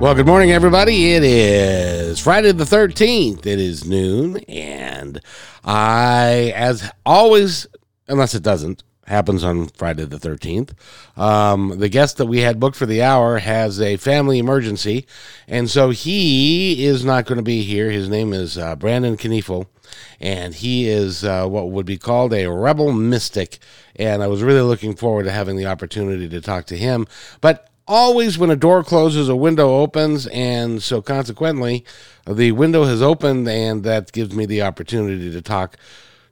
Well, good morning, everybody. It is Friday the 13th. It is noon, and I, as always, unless it doesn't, happens on Friday the 13th. Um, the guest that we had booked for the hour has a family emergency, and so he is not going to be here. His name is uh, Brandon Kniefel, and he is uh, what would be called a rebel mystic. And I was really looking forward to having the opportunity to talk to him. But always when a door closes, a window opens, and so consequently, the window has opened, and that gives me the opportunity to talk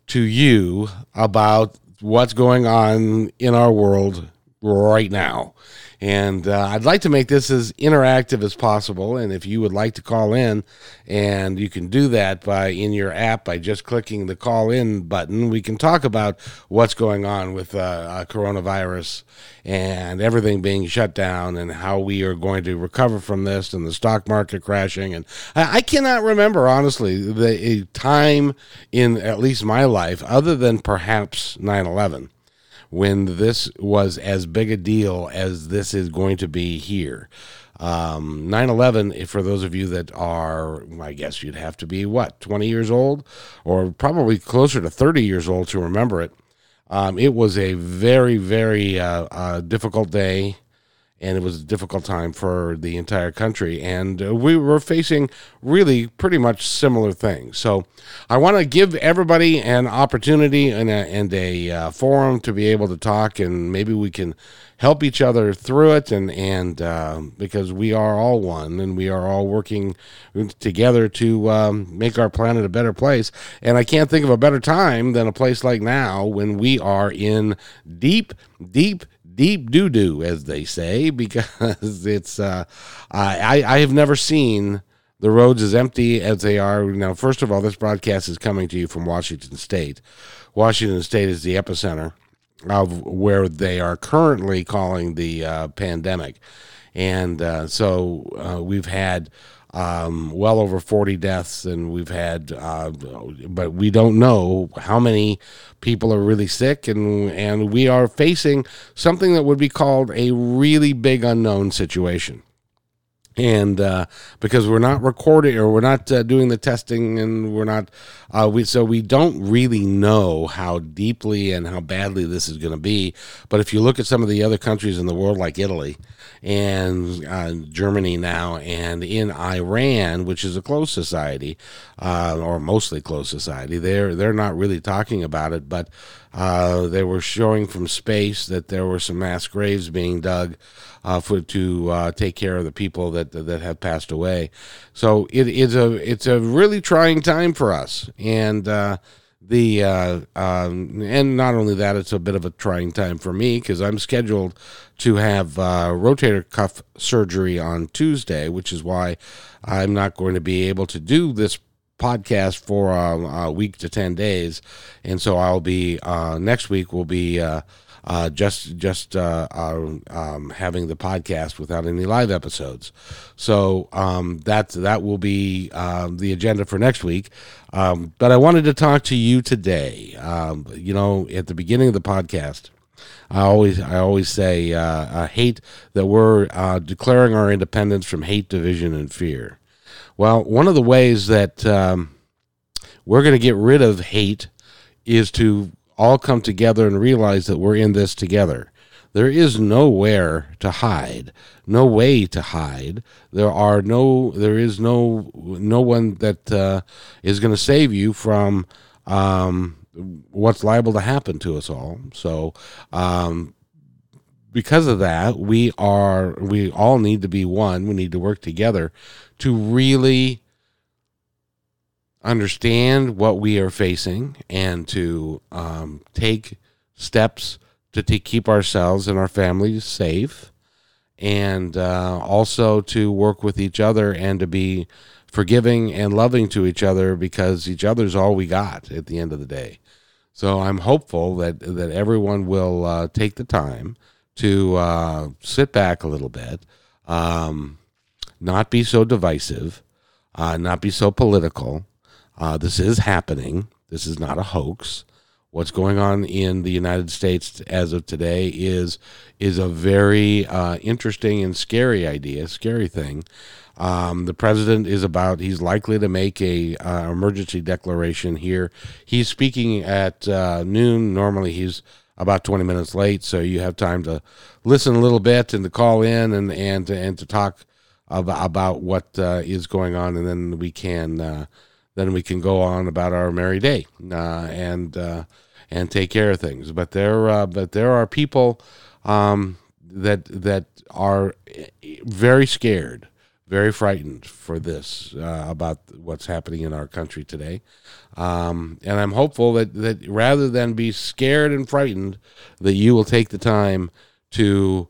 to you about what's going on in our world right now. And uh, I'd like to make this as interactive as possible. And if you would like to call in, and you can do that by in your app by just clicking the call in button, we can talk about what's going on with uh, uh, coronavirus and everything being shut down and how we are going to recover from this and the stock market crashing. And I, I cannot remember, honestly, the time in at least my life, other than perhaps 9 11 when this was as big a deal as this is going to be here. Um, 9 11, for those of you that are, I guess you'd have to be what, 20 years old, or probably closer to 30 years old to remember it. Um, it was a very, very uh, uh, difficult day and it was a difficult time for the entire country. And uh, we were facing really pretty much similar things. So I want to give everybody an opportunity and a, and a uh, forum to be able to talk, and maybe we can help each other through it. And and uh, because we are all one, and we are all working together to um, make our planet a better place. And I can't think of a better time than a place like now when we are in deep, deep deep doo doo, as they say, because it's uh, I I have never seen the roads as empty as they are now. First of all, this broadcast is coming to you from Washington State. Washington State is the epicenter of where they are currently calling the uh, pandemic, and uh, so uh, we've had um, well over 40 deaths, and we've had, uh, but we don't know how many people are really sick, and and we are facing something that would be called a really big unknown situation. And uh, because we're not recording or we're not uh, doing the testing and we're not uh, we so we don't really know how deeply and how badly this is going to be. But if you look at some of the other countries in the world like italy and uh, germany now and in iran which is a closed society uh, or mostly closed society they're they're not really talking about it but uh, they were showing from space that there were some mass graves being dug uh, for to uh, take care of the people that that have passed away. So it is a it's a really trying time for us, and uh, the uh, um, and not only that, it's a bit of a trying time for me because I'm scheduled to have uh, rotator cuff surgery on Tuesday, which is why I'm not going to be able to do this podcast for um, a week to 10 days. And so i'll be uh, next week will be uh, uh, just just uh, uh, um, having the podcast without any live episodes. So um, that that will be um, the agenda for next week. Um, but I wanted to talk to you today. Um, you know, at the beginning of the podcast. I always, I always say, uh, I hate that we're uh, declaring our independence from hate, division, and fear. Well, one of the ways that um, we're going to get rid of hate is to all come together and realize that we're in this together. There is nowhere to hide, no way to hide. There are no, there is no, no one that uh, is going to save you from um, what's liable to happen to us all. So, um, because of that, we are, we all need to be one. We need to work together to really understand what we are facing and to um, take steps to, keep ourselves and our families safe and uh, also to work with each other and to be forgiving and loving to each other because each other's all we got at the end of the day. So I'm hopeful that that everyone will uh, take the time to uh, sit back a little bit, um, not be so divisive, uh, not be so political. Uh, this is happening. This is not a hoax. What's going on in the United States as of today is is a very uh, interesting and scary idea, scary thing. Um, the president is about. He's likely to make a uh, emergency declaration here. He's speaking at uh, noon. Normally, he's about 20 minutes late, so you have time to listen a little bit and to call in and and and to talk about, about what uh, is going on, and then we can uh, then we can go on about our merry day uh, and uh, and take care of things. But there uh, but there are people um, that that are very scared, very frightened for this uh, about what's happening in our country today. Um, and I'm hopeful that that rather than be scared and frightened, that you will take the time to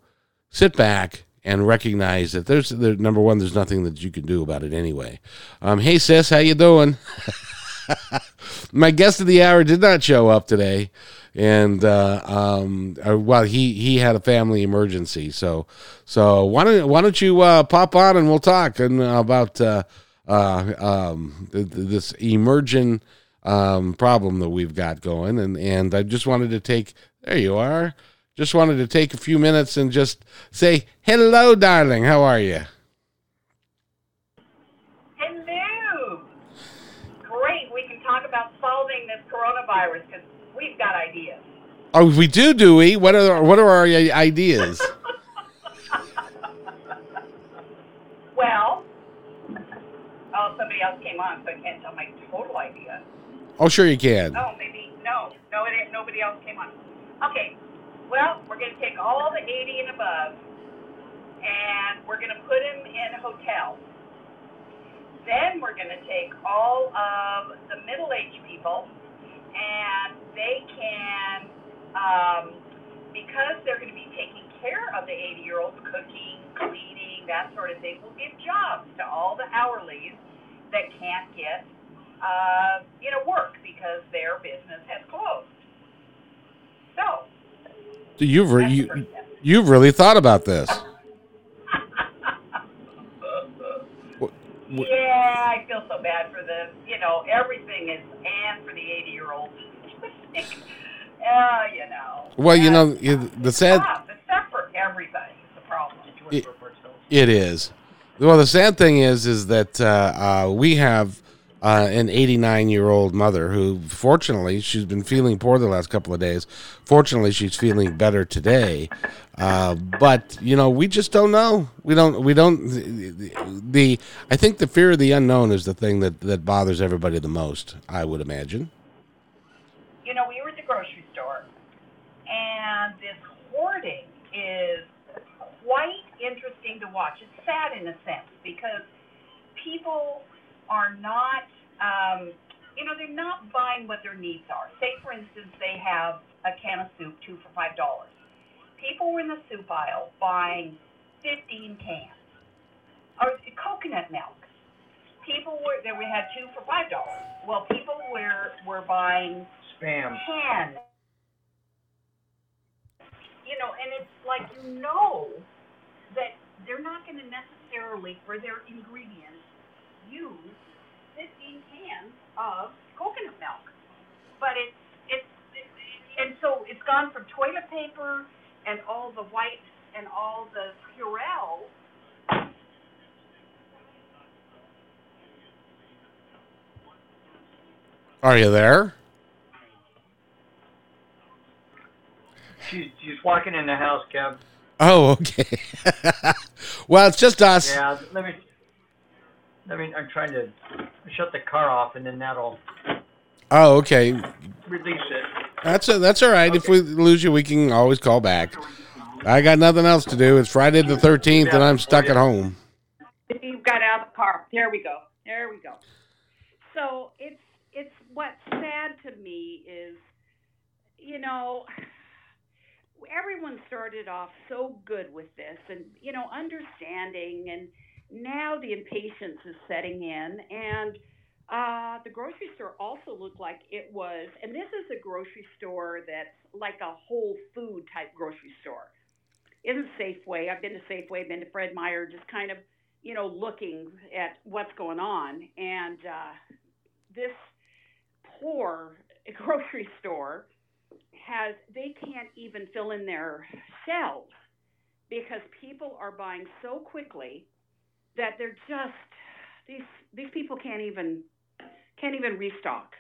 sit back and recognize that there's there, number one, there's nothing that you can do about it anyway. Um, hey sis, how you doing? My guest of the hour did not show up today, and uh, um, uh, well, he he had a family emergency, so so why don't why don't you uh, pop on and we'll talk and uh, about uh, uh, um, this emerging um, problem that we've got going, and and I just wanted to take there you are. Just wanted to take a few minutes and just say, hello, darling. How are you? Hello. Great. We can talk about solving this coronavirus because we've got ideas. Oh, we do, do we? What are what are our ideas? well, oh, somebody else came on, so I can't tell my total idea. Oh, sure you can. Oh, maybe no, no, it, nobody else came on. Okay, well, we're going to take all the 80 and above, and we're going to put them in hotels. Then we're going to take all of the middle-aged people, and they can, um, because they're going to be taking care of the 80-year-olds, cooking, cleaning, that sort of thing, we'll give jobs to all the hourlies that can't get, uh, you know, work because their business has closed. So You've re- you, you've really thought about this. yeah, I feel so bad for them. You know, everything is and for the eighty-year-olds. uh, you know. Well, you know, the sad. Tough. It's tough for everybody. The problem. It, it is. Well, the sad thing is, is that uh, uh, we have uh, an 89 year old mother who, fortunately, she's been feeling poor the last couple of days. Fortunately, she's feeling better today. Uh, but you know, we just don't know. We don't. We don't. The, the, I think the fear of the unknown is the thing that that bothers everybody the most. I would imagine. You know, we were at the grocery store, and this hoarding is quite interesting to watch. It's sad in a sense because people are not, um, you know, they're not buying what their needs are. Say, for instance, they have a can of soup, two for five dollars. People were in the soup aisle buying 15 cans, or coconut milk. People were there. We had two for five dollars. Well, people were were buying spam ten. You know, and it's like you know that they're not going to necessarily for their ingredients use 15 cans of coconut milk. But it's, it's, and so it's gone from toilet paper and all the wipes and all the Purell. Are you there? She's, she's walking in the house, Kev. Oh, okay. well, it's just us. Yeah, let me I mean, I'm trying to shut the car off, and then that'll. Oh, okay. Release it. That's a, that's all right. Okay. If we lose you, we can always call back. I got nothing else to do. It's Friday the thirteenth, and I'm stuck at home. You've got out of the car. There we go. There we go. So it's it's what's sad to me is, you know, everyone started off so good with this and, you know, understanding. And now the impatience is setting in. And uh, the grocery store also looked like it was, and this is a grocery store that's like a whole food type grocery store. Isn't Safeway? I've been to Safeway, been to Fred Meyer, just kind of, you know, looking at what's going on. And uh, this poor grocery store has, they can't even fill in their shelves because people are buying so quickly that they're just these these people can't even can't even restock.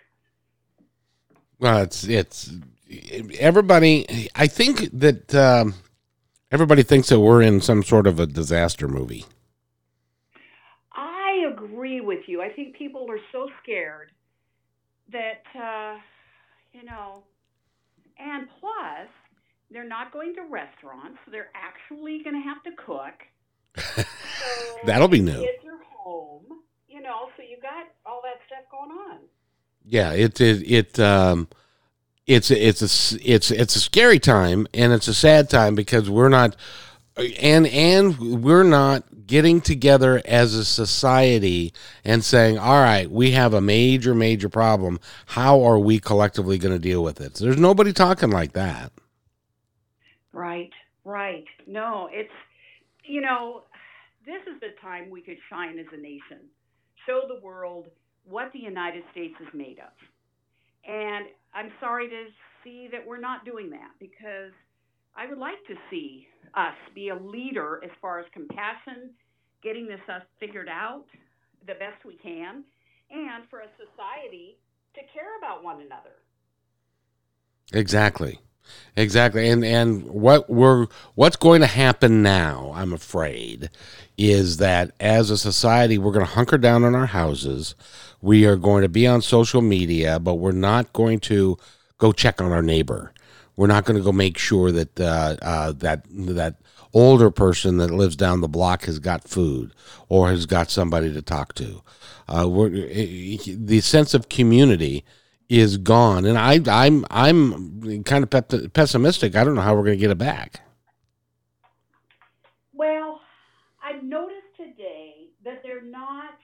Well, it's it's everybody. I think that um, everybody thinks that we're in some sort of a disaster movie. I agree with you. I think people are so scared that uh, you know, and plus they're not going to restaurants. So they're actually going to have to cook. So That'll be new. Kids are home, you know, so you got all that stuff going on. Yeah, it it it um, it's it's a it's it's a scary time and it's a sad time because we're not and and we're not getting together as a society and saying, all right, we have a major major problem. How are we collectively going to deal with it? There's nobody talking like that. Right, right. No, it's, you know, this is the time we could shine as a nation, show the world what the United States is made of. And I'm sorry to see that we're not doing that because I would like to see us be a leader as far as compassion, getting this us figured out the best we can, and for a society to care about one another. Exactly. Exactly. And and what we're what's going to happen now, I'm afraid, is that as a society we're going to hunker down in our houses. We are going to be on social media, but we're not going to go check on our neighbor. We're not going to go make sure that uh, uh, that that older person that lives down the block has got food or has got somebody to talk to. Uh, the sense of community is gone, and I, I'm I'm kind of pessimistic. I don't know how we're going to get it back. Well, I've noticed today that they're not.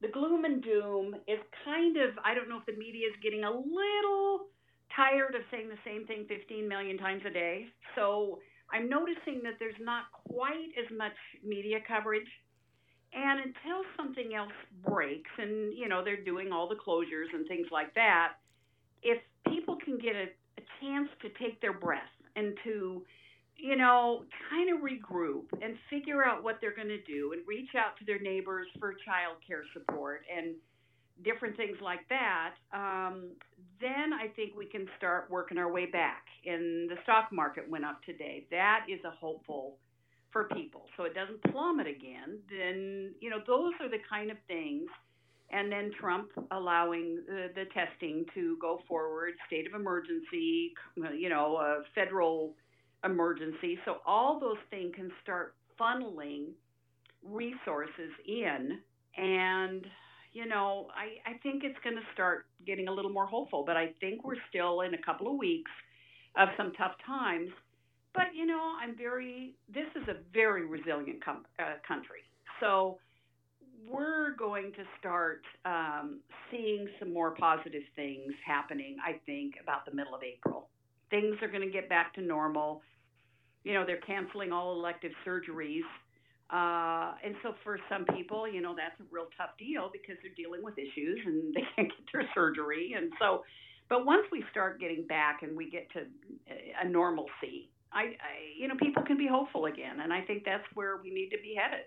The gloom and doom is kind of. I don't know if the media is getting a little tired of saying the same thing 15 million times a day. So I'm noticing that there's not quite as much media coverage. And until something else breaks, and you know they're doing all the closures and things like that, if people can get a, a chance to take their breath and to you know, kind of regroup and figure out what they're going to do and reach out to their neighbors for child care support and different things like that, um, then I think we can start working our way back. And the stock market went up today. That is a hopeful for people. So it doesn't plummet again. Then, you know, those are the kind of things. And then Trump allowing the, the testing to go forward, state of emergency, you know, federal emergency. So all those things can start funneling resources in. And, you know, I, I think it's going to start getting a little more hopeful. But I think we're still in a couple of weeks of some tough times. But, you know, I'm very, this is a very resilient com- uh, country. So we're going to start um, seeing some more positive things happening, I think, about the middle of April. Things are going to get back to normal. You know, they're canceling all elective surgeries. Uh, and so for some people, you know, that's a real tough deal because they're dealing with issues and they can't get their surgery. And so, but once we start getting back and we get to a normalcy, I, I you know, people can be hopeful again. And I think that's where we need to be headed.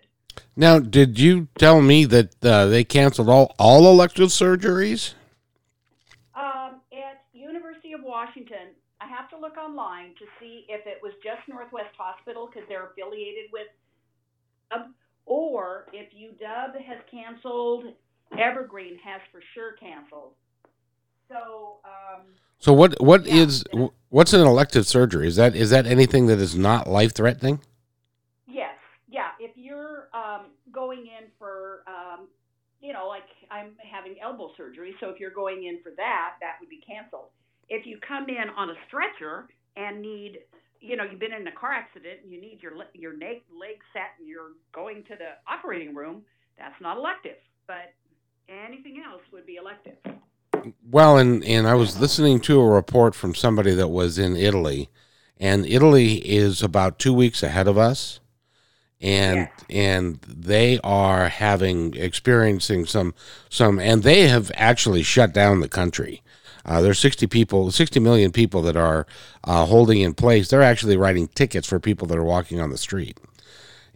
Now, did you tell me that uh, they canceled all all elective surgeries? Um, at University of Washington, I have to look online to see if it was just Northwest Hospital because they're affiliated with, um, or if UW has canceled, Evergreen has for sure canceled. So, um, So what what Yeah. is what's an elective surgery? Is that is that anything that is not life threatening? yes, yeah. If you're um, going in for, um, you know, like I'm having elbow surgery, so if you're going in for that, that would be canceled. If you come in on a stretcher, and need, you know, you've been in a car accident and you need your your leg, leg set and you're going to the operating room, that's not elective. But anything else would be elective. Well, and and I was listening to a report from somebody that was in Italy, and Italy is about two weeks ahead of us, and and they are having experiencing some some, and they have actually shut down the country. Uh, there's 60 people, 60 million people that are uh, holding in place. They're actually writing tickets for people that are walking on the street,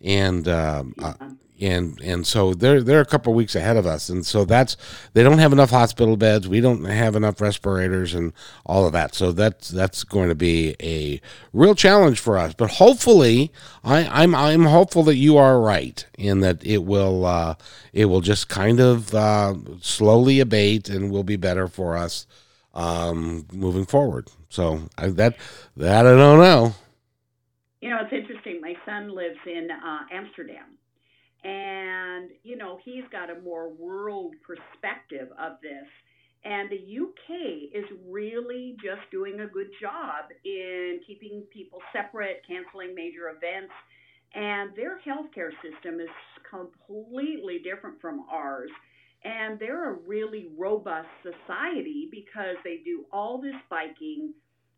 and um, uh, and and so they're they're a couple weeks ahead of us, and so that's they don't have enough hospital beds. We don't have enough respirators and all of that. So that's that's going to be a real challenge for us. But hopefully, I, I'm I'm hopeful that you are right and that it will uh, it will just kind of uh, slowly abate and will be better for us um, moving forward. So I, that that I don't know. You know, it's interesting. My son lives in uh, Amsterdam, and you know he's got a more world perspective of this. And the UK is really just doing a good job in keeping people separate, canceling major events, and their healthcare system is completely different from ours. And they're a really robust society because they do all this biking.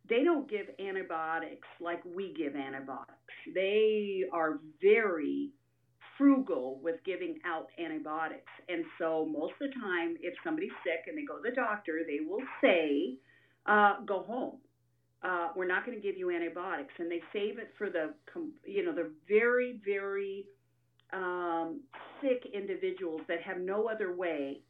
They don't give antibiotics like we give antibiotics. They are very frugal with giving out antibiotics. And so most of the time, if somebody's sick and they go to the doctor, they will say, uh, go home. Uh, we're not going to give you antibiotics. And they save it for the, you know, the very, very um, sick individuals that have no other way.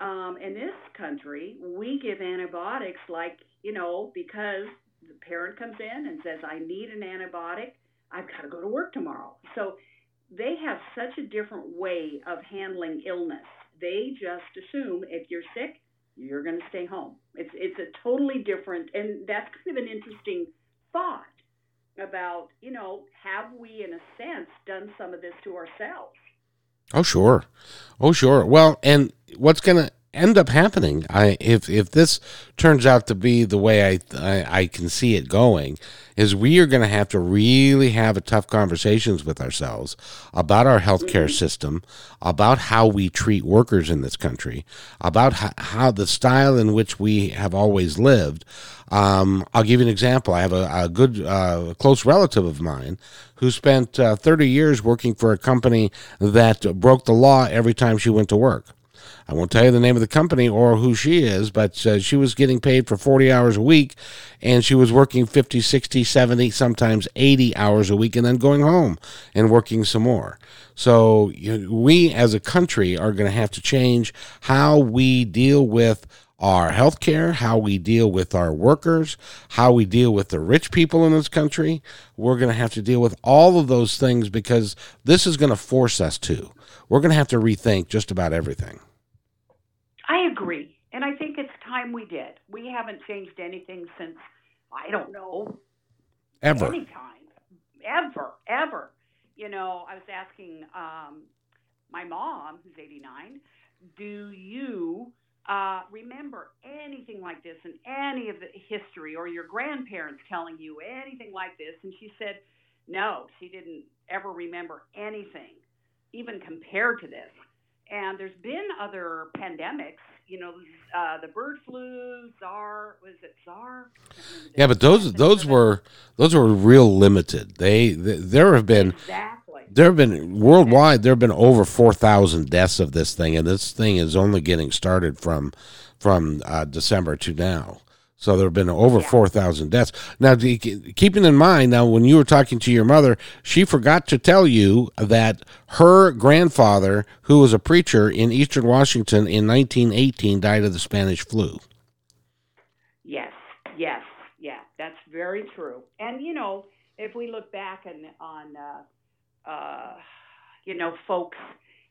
Um, in this country, we give antibiotics like, you know, because the parent comes in and says, I need an antibiotic, I've got to go to work tomorrow. So they have such a different way of handling illness. They just assume if you're sick, you're going to stay home. It's it's a totally different, and that's kind of an interesting thought about you know have we in a sense done some of this to ourselves? Oh sure, oh sure. Well, and what's to end up happening. I if if this turns out to be the way I I, I can see it going, is we are going to have to really have a tough conversations with ourselves about our healthcare mm-hmm. system, about how we treat workers in this country, about how, how the style in which we have always lived. Um, I'll give you an example. I have a, a good uh, close relative of mine who spent uh, 30 years working for a company that broke the law every time she went to work. I won't tell you the name of the company or who she is, but uh, she was getting paid for 40 hours a week and she was working 50, 60, 70, sometimes 80 hours a week and then going home and working some more. So you know, we as a country are going to have to change how we deal with our health care, how we deal with our workers, how we deal with the rich people in this country. We're going to have to deal with all of those things because this is going to force us to. We're going to have to rethink just about everything. I agree. And I think it's time we did. We haven't changed anything since, I don't know, ever. Any time. Ever, ever. You know, I was asking um, my mom, who's 89, do you uh, remember anything like this in any of the history or your grandparents telling you anything like this? And she said, no, she didn't ever remember anything, even compared to this. And there's been other pandemics, you know, uh, the bird flu, SARS, was it SARS? Yeah, but those those were those were real limited. They, they there have been exactly there have been worldwide there have been over four thousand deaths of this thing, and this thing is only getting started from from uh, December to now. So there have been over yeah. 4,000 deaths. Now, keeping in mind, now when you were talking to your mother, she forgot to tell you that her grandfather, who was a preacher in eastern Washington in 1918, died of the Spanish flu. Yes, yes, yeah, that's very true. And, you know, if we look back on, on uh, uh, you know, folks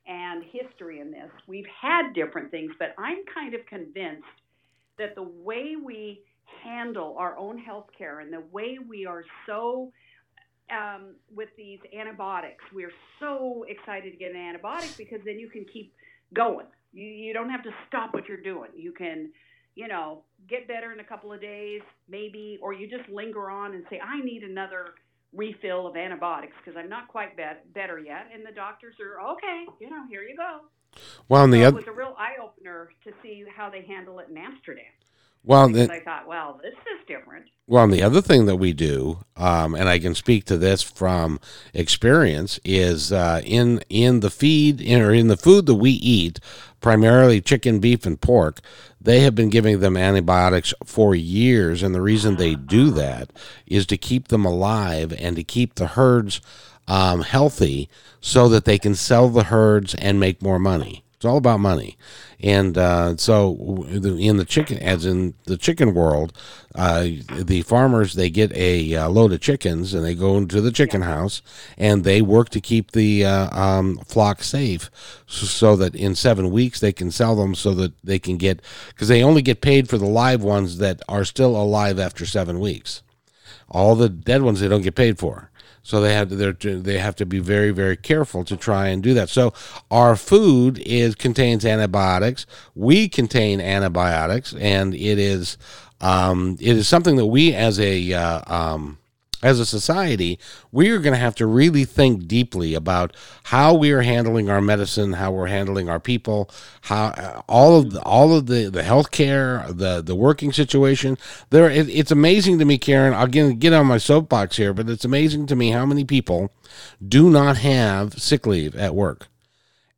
and history in this, we've had different things, but I'm kind of convinced that the way we handle our own health care and the way we are so um, with these antibiotics, we're so excited to get an antibiotic because then you can keep going. You, you don't have to stop what you're doing. You can you know, get better in a couple of days, maybe, or you just linger on and say, I need another refill of antibiotics because I'm not quite bet- better yet. And the doctors are, okay, you know, here you go. Well, and the so other it was a real eye opener to see how they handle it in Amsterdam. well, the, I thought, well, this is different. Well, and the other thing that we do, um, and I can speak to this from experience, is uh, in in the feed in, or in the food that we eat, primarily chicken, beef, and pork. They have been giving them antibiotics for years, and the reason they do that is to keep them alive and to keep the herds um, healthy, so that they can sell the herds and make more money. It's all about money, and uh, so in the chicken, as in the chicken world, uh, the farmers they get a uh, load of chickens and they go into the chicken house and they work to keep the uh, um, flock safe, so, so that in seven weeks they can sell them, so that they can get because they only get paid for the live ones that are still alive after seven weeks. All the dead ones they don't get paid for. So they have to they have to be very very careful to try and do that. So our food is contains antibiotics. We contain antibiotics, and it is um, it is something that we as a uh, um, as a society we are going to have to really think deeply about how we are handling our medicine, how we're handling our people, how uh, all of the, all of the the healthcare, the the working situation. There, it, it's amazing to me, Karen. I'll get get on my soapbox here, but it's amazing to me how many people do not have sick leave at work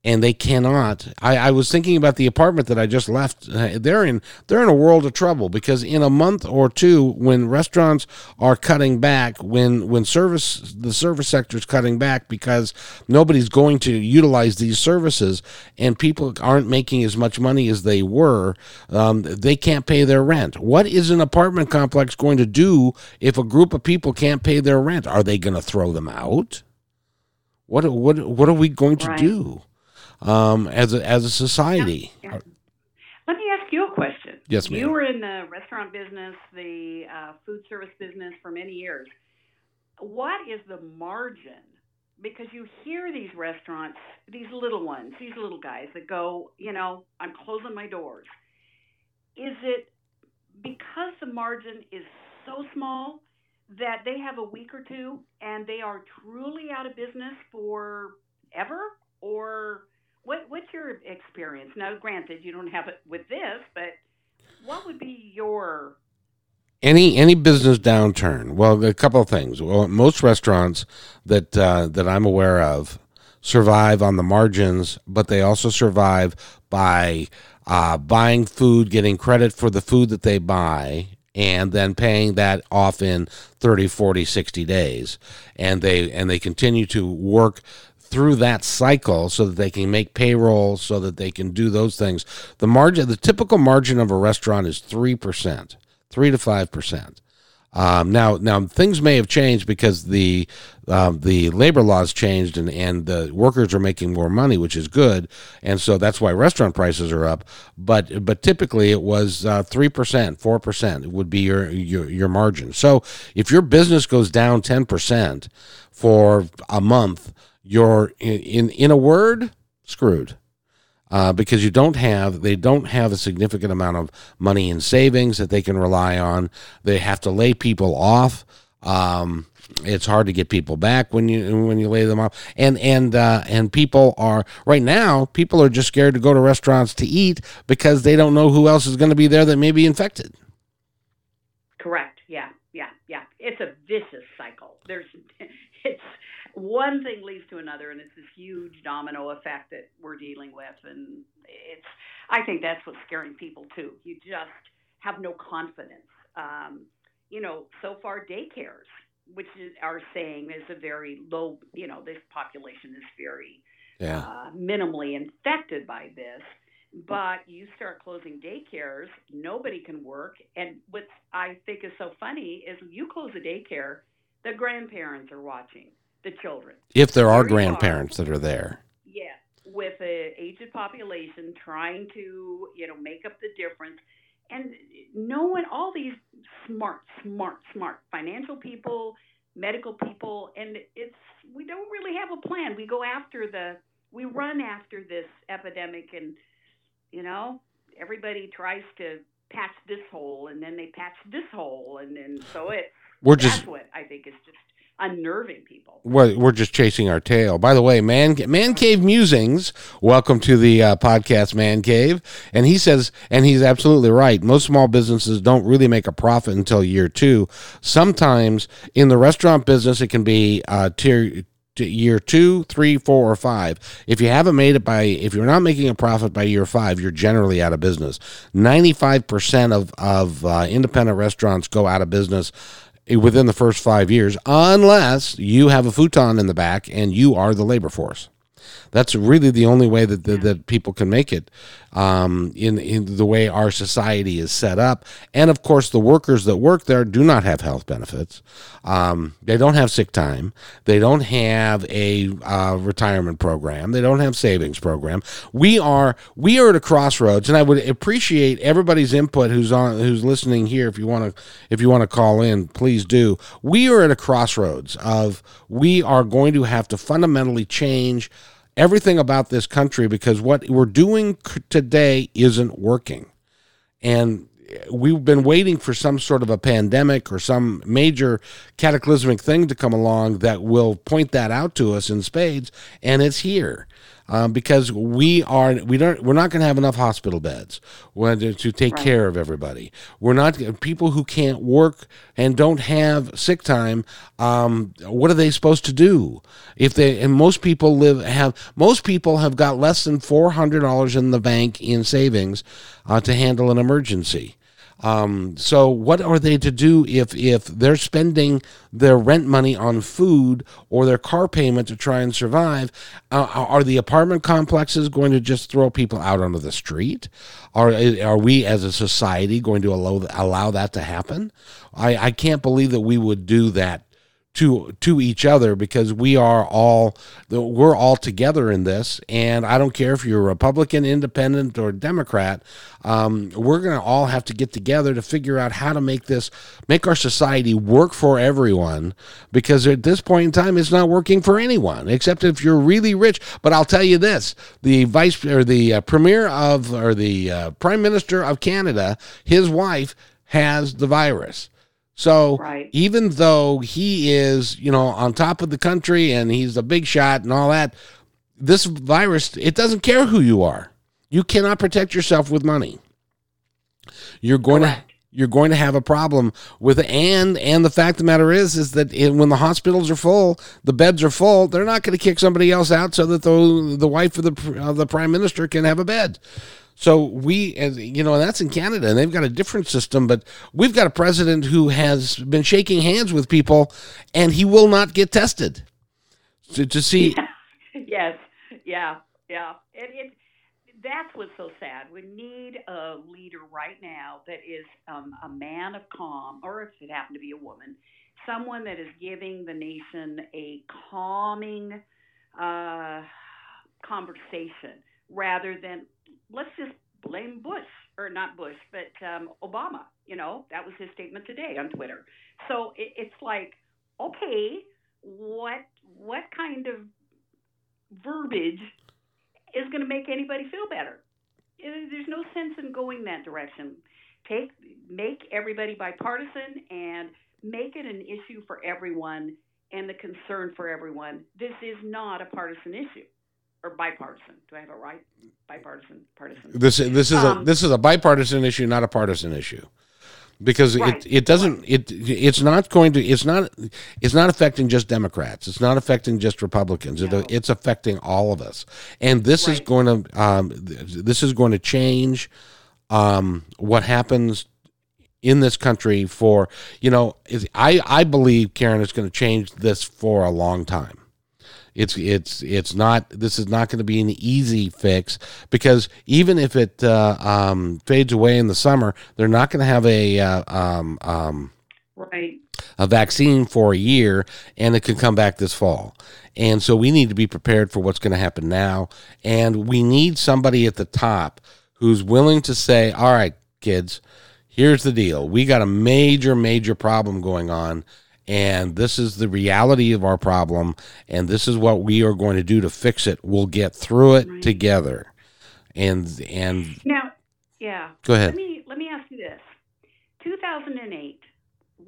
and they cannot. I, I was thinking about the apartment that I just left. Uh, they're in they're in a world of trouble because in a month or two, when restaurants are cutting back, when when service the service sector is cutting back because nobody's going to utilize these services, and people aren't making as much money as they were, um, they can't pay their rent. What is an apartment complex going to do if a group of people can't pay their rent? Are they going to throw them out? What what what are we going to Right. do? Um, as a, as a society. Yeah. Let me ask you a question. Yes, ma'am. You were in the restaurant business, the uh, food service business for many years. What is the margin? Because you hear these restaurants, these little ones, these little guys that go, you know, I'm closing my doors. Is it because the margin is so small that they have a week or two and they are truly out of business for ever? Or what, what's your experience? Now, granted, you don't have it with this, but what would be your Any any business downturn? Well, a couple of things. Well, most restaurants that uh, that I'm aware of survive on the margins, but they also survive by uh, buying food, getting credit for the food that they buy, and then paying that off in 30, 40, 60 days. And they and they continue to work through that cycle so that they can make payroll so that they can do those things. The margin the typical margin of a restaurant is 3%, 3 to 5%. Um, now, now things may have changed because the um, the labor laws changed and, and the workers are making more money, which is good, and so that's why restaurant prices are up. But but typically it was uh, three percent, four percent would be your, your your margin. So if your business goes down ten percent for a month, you're in in, in a word screwed uh, because you don't have they don't have a significant amount of money in savings that they can rely on. They have to lay people off. Um, it's hard to get people back when you when you lay them off, and and uh, and people are right now. People are just scared to go to restaurants to eat because they don't know who else is going to be there that may be infected. correct? Yeah, yeah, yeah. It's a vicious cycle. There's, one thing leads to another, and it's this huge domino effect that we're dealing with, and it's. I think that's what's scaring people too. You just have no confidence. Um, you know, so far daycares, which is, are saying is a very low. You know, this population is very Yeah, uh, minimally infected by this. But you start closing daycares, nobody can work. And what I think is so funny is you close a daycare, the grandparents are watching the children. if there are There you are. grandparents that are there. Yeah, with an aged population trying to, you know, make up the difference. And knowing all these smart, smart, smart financial people, medical people, and it's, we don't really have a plan. We go after the, we run after this epidemic and, you know, everybody tries to patch this hole and then they patch this hole and then so it We're that's just what I think is just unnerving people. we're, we're just chasing our tail. By the way, man, man cave musings. Welcome to the uh, podcast, man cave. And he says, and he's absolutely right. Most small businesses don't really make a profit until year two. Sometimes in the restaurant business, it can be uh, tier year two, three, four, or five. If you haven't made it by, if you're not making a profit by year five, you're generally out of business. Ninety-five percent of of uh, independent restaurants go out of business within the first five years, unless you have a futon in the back and you are the labor force. That's really the only way that, that, that people can make it um, in, in the way our society is set up. And of course, the workers that work there do not have health benefits. Um, they don't have sick time. They don't have a uh, retirement program. They don't have savings program. We are we are at a crossroads, and I would appreciate everybody's input who's on who's listening here. If you want to if you want to call in, please do. We are at a crossroads of we are going to have to fundamentally change everything about this country because what we're doing today isn't working. And we've been waiting for some sort of a pandemic or some major cataclysmic thing to come along that will point that out to us in spades, and it's here. Um, because we are we don't we're not going to have enough hospital beds to, to take Right. care of everybody. We're not people who can't work and don't have sick time. Um, what are they supposed to do if they? And most people live have most people have got less than four hundred dollars in the bank in savings uh, to handle an emergency. Um, so what are they to do if if they're spending their rent money on food or their car payment to try and survive? Uh, are the apartment complexes going to just throw people out onto the street? Are are we as a society going to allow allow that to happen? I, I can't believe that we would do that to to each other because we are all we're all together in this. And i don't care if you're a republican independent or democrat um, we're going to all have to get together to figure out how to make this make our society work for everyone because at this point in time it's not working for anyone except if you're really rich. But i'll tell you this the vice or the uh, premier of or the uh, prime minister of canada his wife has the virus so Right. even though he is, you know, on top of the country and he's a big shot and all that, this virus, it doesn't care who you are. You cannot protect yourself with money. You're going Correct. to you're going to have a problem with and and the fact of the matter is is that it, when the hospitals are full, the beds are full, they're not going to kick somebody else out so that the the wife of the of the prime minister can have a bed. So we, as you know, that's in Canada, and they've got a different system. But we've got a president who has been shaking hands with people, and he will not get tested to, to see. yes, yeah, yeah. And it that's what's so sad. We need a leader right now that is um, a man of calm, or if it happened to be a woman, someone that is giving the nation a calming uh, conversation rather than let's just blame Bush or not Bush, but um, Obama. You know, that was his statement today on Twitter. So it, it's like, okay, what what kind of verbiage is going to make anybody feel better? It- There's no sense in going that direction. Take make everybody bipartisan and make it an issue for everyone and the concern for everyone. This is not a partisan issue or bipartisan. Do I have it right? Bipartisan, partisan. This this is a Um, this is a bipartisan issue, not a partisan issue, because Right. it it doesn't it it's not going to it's not it's not affecting just Democrats. It's not affecting just Republicans. No. It, it's affecting all of us, and this is going to um, this is going to change um, what happens in this country for you know is I I believe Karen is going to change this for a long time. It's it's it's not. This is not going to be an easy fix because even if it uh, um, fades away in the summer, they're not going to have a uh, um, um, Right. a vaccine for a year, and it could come back this fall. And so we need to be prepared for what's going to happen now, and we need somebody at the top who's willing to say, "All right, kids, here's the deal. We got a major, major problem going on." And this is the reality of our problem, and this is what we are going to do to fix it. We'll get through it Right. together. And and Now, yeah. go ahead. Let me let me me ask you this: 2008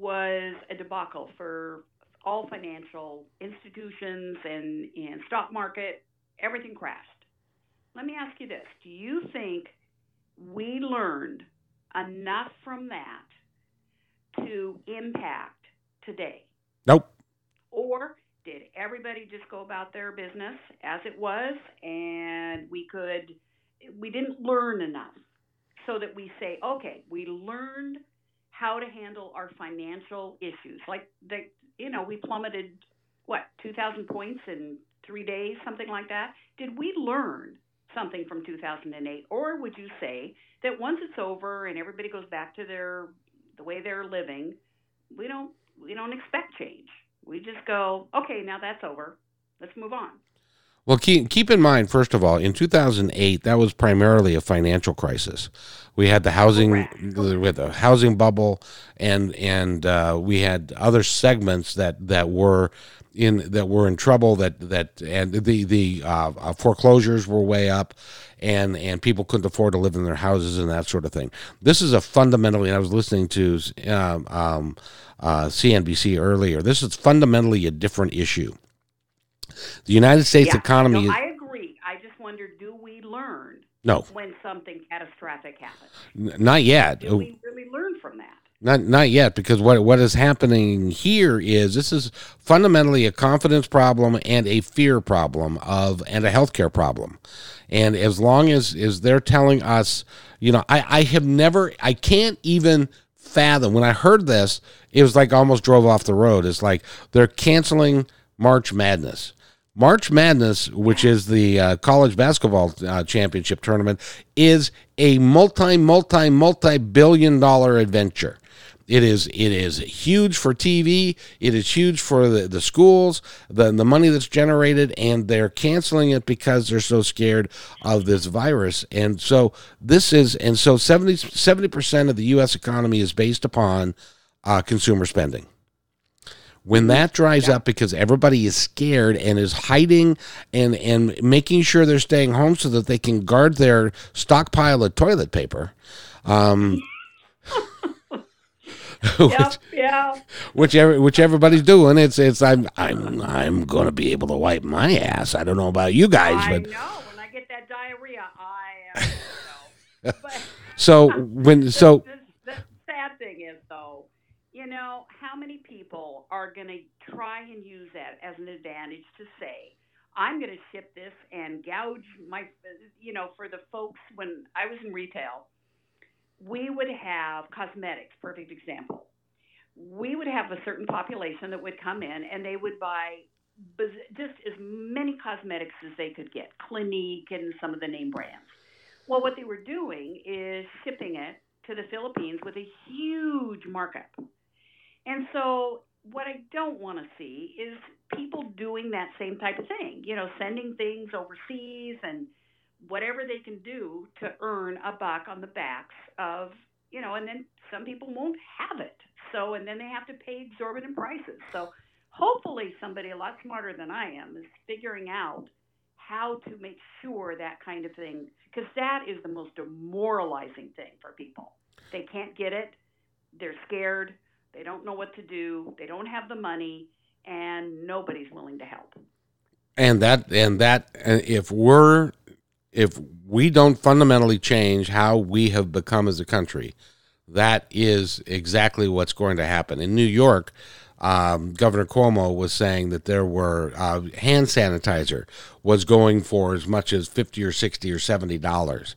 was a debacle for all financial institutions and and stock market. Everything crashed. Let me ask you this: Do you think we learned enough from that to impact today? Nope. Or did everybody just go about their business as it was and we could we didn't learn enough so that we say okay we learned how to handle our financial issues like the you know we plummeted what 2000 points in 3 days something like that did we learn something from 2008 or would you say that once it's over and everybody goes back to their the way they're living we don't we don't expect change we just go, okay, now that's over. Let's move on. Well, keep keep in mind, first of all, in 2008, that was primarily a financial crisis. We had the housing, we had the housing bubble, and and uh, we had other segments that that were in that were in trouble. That that and the the uh, uh, foreclosures were way up, and and people couldn't afford to live in their houses and that sort of thing. This is a fundamentally. I was listening to um, um, uh, CNBC earlier. This is fundamentally a different issue. The United States yeah, economy. No, I agree. I just wonder: Do we learn? No. When something catastrophic happens. N- not yet. Do we really learn from that? Not not yet, because what what is happening here is this is fundamentally a confidence problem and a fear problem of and a healthcare problem. And as long as is they're telling us, you know, I, I have never I can't even fathom when I heard this, it was like almost drove off the road. It's like they're canceling March Madness. March Madness, which is the uh, college basketball uh, championship tournament, is a multi, multi, multi billion dollar adventure. It is it is huge for TV. It is huge for the, the schools, the the money that's generated, and they're canceling it because they're so scared of this virus. And so this is and so 70 percent of the U.S. economy is based upon uh, consumer spending. When that dries yeah. up because everybody is scared and is hiding and and making sure they're staying home so that they can guard their stockpile of toilet paper. Um, which, yep, yeah. Which every, which everybody's doing. It's it's I'm I'm I'm gonna be able to wipe my ass. I don't know about you guys, I but know when I get that diarrhea, I. But so when so the, the, the sad thing is though, you know how many people are gonna try and use that as an advantage to say. I'm going to ship this and gouge my, you know, for the folks when I was in retail we would have cosmetics, perfect example. We would have a certain population that would come in and they would buy just as many cosmetics as they could get, Clinique and some of the name brands. Well, what they were doing is shipping it to the Philippines with a huge markup. And so, what I don't want to see is people doing that same type of thing, you know, sending things overseas and whatever they can do to earn a buck on the backs of you know and then some people won't have it. So and then they have to pay exorbitant prices. So hopefully somebody a lot smarter than i am is figuring out how to make sure that kind of thing because that is the most demoralizing thing for people. They can't get it. They're scared. They don't know what to do. They don't have the money and nobody's willing to help. And that and that if we're if we don't fundamentally change how we have become as a country, that is exactly what's going to happen. In New York, um, Governor Cuomo was saying that there were uh, hand sanitizer was going for as much as fifty or sixty or seventy dollars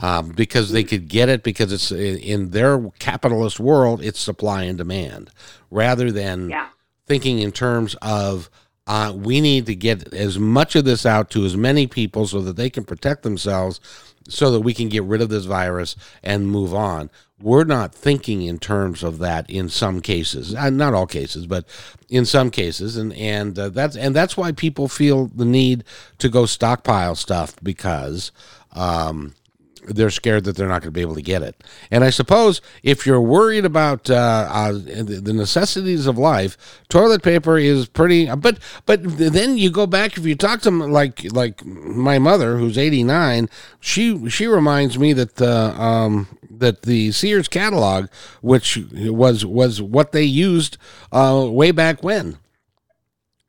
um, because they could get it because it's in, in, their capitalist world it's supply and demand rather than yeah. thinking in terms of uh, we need to get as much of this out to as many people so that they can protect themselves so that we can get rid of this virus and move on. We're not thinking in terms of that in some cases, uh, not all cases, but in some cases, and and uh, that's and that's why people feel the need to go stockpile stuff because um, they're scared that they're not going to be able to get it. And I suppose if you're worried about uh, uh, the necessities of life, toilet paper is pretty. But but then you go back if you talk to like like my mother who's 89, she she reminds me that uh, um, that the Sears catalog, which was was what they used uh, way back when.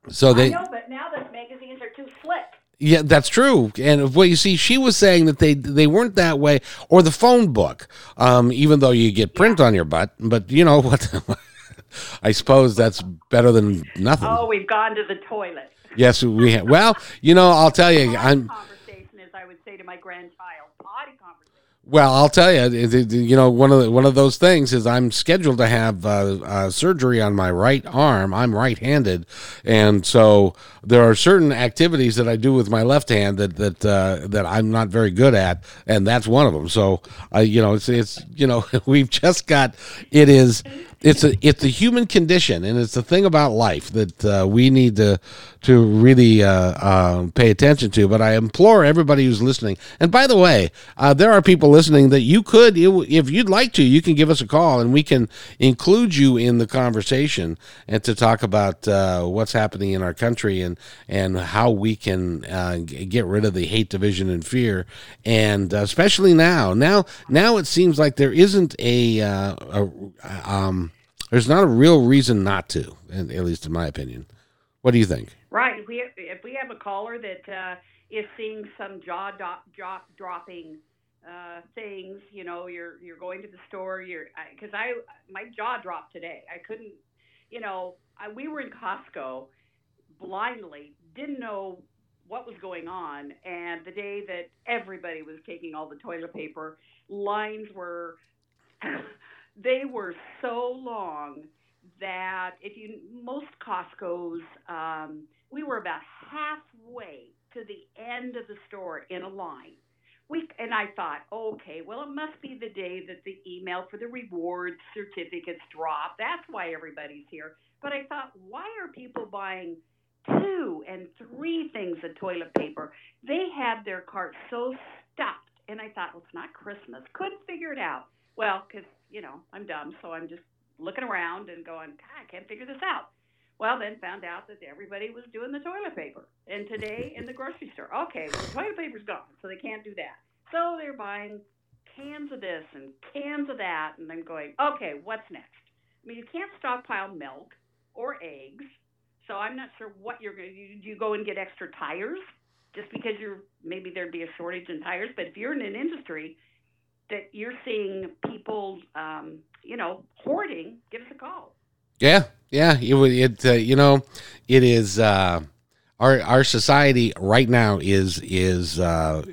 So they know, but now the magazines are too slick. Yeah, that's true. And well, you see, she was saying that they they weren't that way, or the phone book, um, even though you get print on your butt. But you know what? I suppose that's better than nothing. Oh, we've gone to the toilet. Yes, we have. Well, you know, I'll tell you, I'm. conversation, as I would say to my grandchild. Well, I'll tell you, you know, one of the, one of those things is I'm scheduled to have uh, uh, surgery on my right arm. I'm right-handed, and so there are certain activities that I do with my left hand that that uh, that I'm not very good at, and that's one of them. So, I, you know, it's it's you know, we've just got it is it's a it's a human condition, and it's the thing about life that uh, we need to to really uh, uh, pay attention to. But I implore everybody who's listening. And by the way, uh, there are people listening that you could, if you'd like to, you can give us a call, and we can include you in the conversation and to talk about uh, what's happening in our country and and how we can uh, get rid of the hate, division, and fear. And especially now, now, now it seems like there isn't a, a um, there's not a real reason not to, at least in my opinion. What do you think? Right. If we have, if we have a caller that uh, is seeing some jaw drop, dropping uh, things, you know, you're you're going to the store, you're because I, my jaw dropped today. I couldn't, you know, I, we were in Costco blindly, didn't know what was going on, and the day that everybody was taking all the toilet paper, lines were they were so long that if you most Costco's, um, we were about halfway to the end of the store in a line. We and I thought, okay, well, it must be the day that the email for the reward certificates drop. That's why everybody's here. But I thought, why are people buying two and three things of toilet paper? They had their cart so stuffed, and I thought, well, it's not Christmas. Couldn't figure it out. Well, because you know I'm dumb, so I'm just looking around and going, God, I can't figure this out. Well, then found out that everybody was doing the toilet paper. And today in the grocery store, okay, well, the toilet paper's gone, so they can't do that. So they're buying cans of this and cans of that, and I'm going, okay, what's next? I mean, you can't stockpile milk or eggs, so I'm not sure what you're going to do. Do you go and get extra tires just because you're maybe there'd be a shortage in tires? But if you're in an industry that you're seeing people, um, you know, hoarding, give us a call. Yeah, yeah. It would. It uh, you know, it is. Uh, our our society right now is is uh,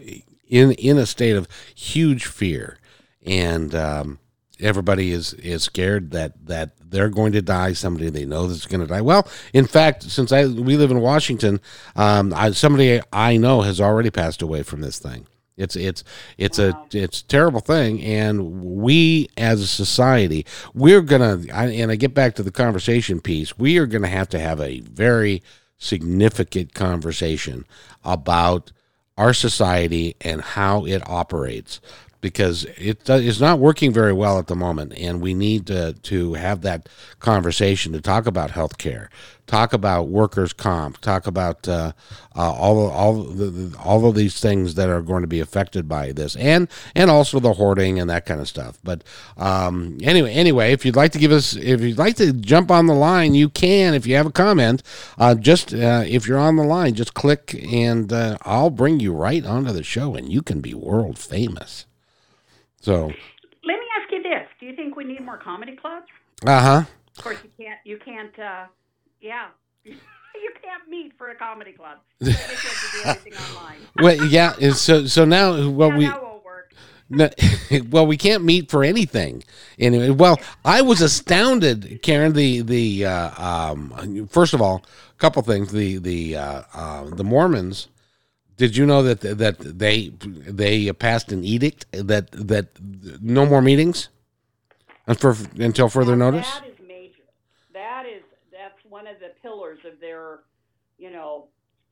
in in a state of huge fear, and um, everybody is is scared that that they're going to die. Somebody they know that's going to die. Well, in fact, since I we live in Washington, um, I, somebody I know has already passed away from this thing. It's it's it's Wow. a it's a terrible thing, and we as a society, we're gonna. I, and I get back to the conversation piece. We are gonna have to have a very significant conversation about our society and how it operates because it it's not working very well at the moment and we need to to have that conversation to talk about health care talk about workers comp talk about uh, uh, all all the, all of these things that are going to be affected by this and and also the hoarding and that kind of stuff. But um, anyway anyway if you'd like to give us if you'd like to jump on the line you can if you have a comment. Uh, just uh, if you're on the line just click and uh, I'll bring you right onto the show and you can be world famous so Let me ask you this: Do you think we need more comedy clubs? uh-huh Of course, you can't. You can't. Uh, yeah, you can't meet for a comedy club. You have to do everything online. well yeah so so now well yeah, we won't work. No, well, we can't meet for anything. Anyway, well, I was astounded, Karen. The the uh, um, first of all, a couple things. The the uh, uh, the Mormons. Did you know that that they they passed an edict that that no more meetings, and for until further Now, notice? That is major. That is that's one of the pillars of their, you know,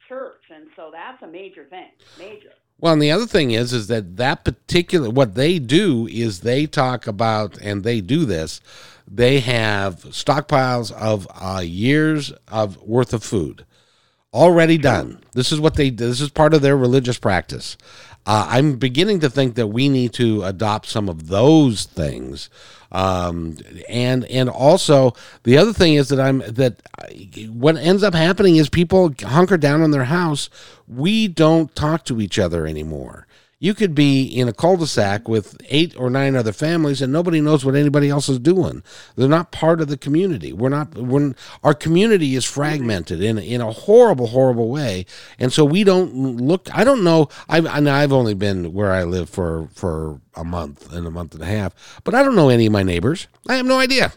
church, and so that's a major thing. Major. Well, and the other thing is, is that that particular what they do is they talk about, and they do this. They have stockpiles of uh, years of worth of food, already done. This is what they. This is part of their religious practice. Uh, I'm beginning to think that we need to adopt some of those things. Um, and and also the other thing is that I'm that what ends up happening is people hunker down in their house. We don't talk to each other anymore. You could be in a cul-de-sac with eight or nine other families, and nobody knows what anybody else is doing. They're not part of the community. We're not. When our community is fragmented in in a horrible, horrible way, and so we don't look. I don't know. I've I've only been where I live for for a month and a month and a half, but I don't know any of my neighbors. I have no idea.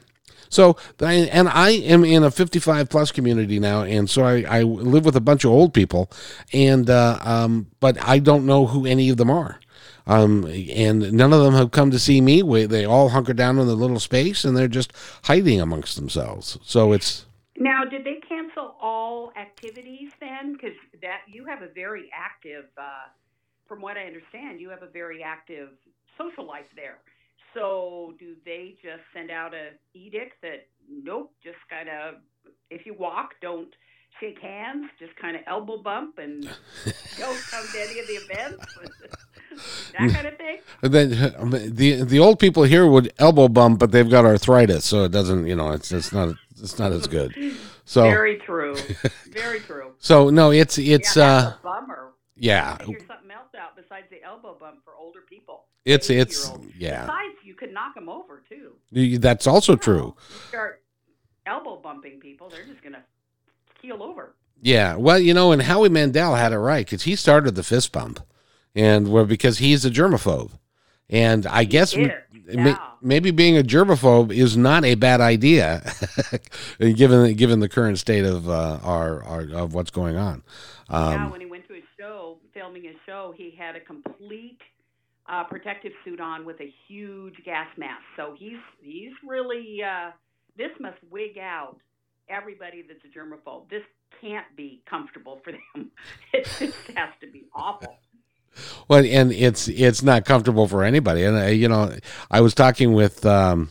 So, and I am in a 55 plus community now, and so I, I live with a bunch of old people, and uh, um, but I don't know who any of them are. Um, and none of them have come to see me. They all hunker down in the little space, and they're just hiding amongst themselves. So it's now. Did they cancel all activities then? Because that you have a very active, uh, from what I understand, you have a very active social life there. So do they just send out a edict that nope, just kind of if you walk, don't shake hands, just kind of elbow bump and don't come to any of the events. that kind of thing. And then um, the the old people here would elbow bump, but they've got arthritis, so it doesn't. You know, it's it's not it's not as good. So very true, very true. So no, it's it's yeah, uh, bummer. Yeah. Here's something else out besides the elbow bump for older people. It's it's yeah. Besides, you could knock them over too. That's also you true. Start elbow bumping people, they're just gonna keel over. Yeah, well, you know, and Howie Mandel had it right because he started the fist bump, and well, because he's a germaphobe, and I guess yeah. maybe being a germaphobe is not a bad idea, given given the current state of uh, our, our of what's going on. Um, yeah, when he went to his show, filming his show, he had a complete uh, protective suit on with a huge gas mask. So he's he's really uh, this must wig out everybody that's a germaphobe. This can't be comfortable for them. It just has to be awful. Well, and it's it's not comfortable for anybody. And uh, you know, I was talking with um,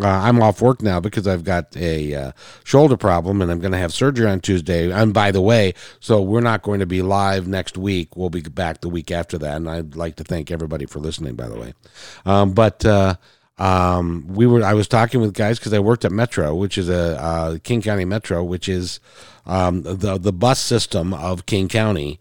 uh, I'm off work now because I've got a uh, shoulder problem and I'm going to have surgery on Tuesday. And by the way, so we're not going to be live next week. We'll be back the week after that. And I'd like to thank everybody for listening, by the way. Um, but uh, um, we were I was talking with guys because I worked at Metro, which is a uh, King County Metro, which is um, the the bus system of King County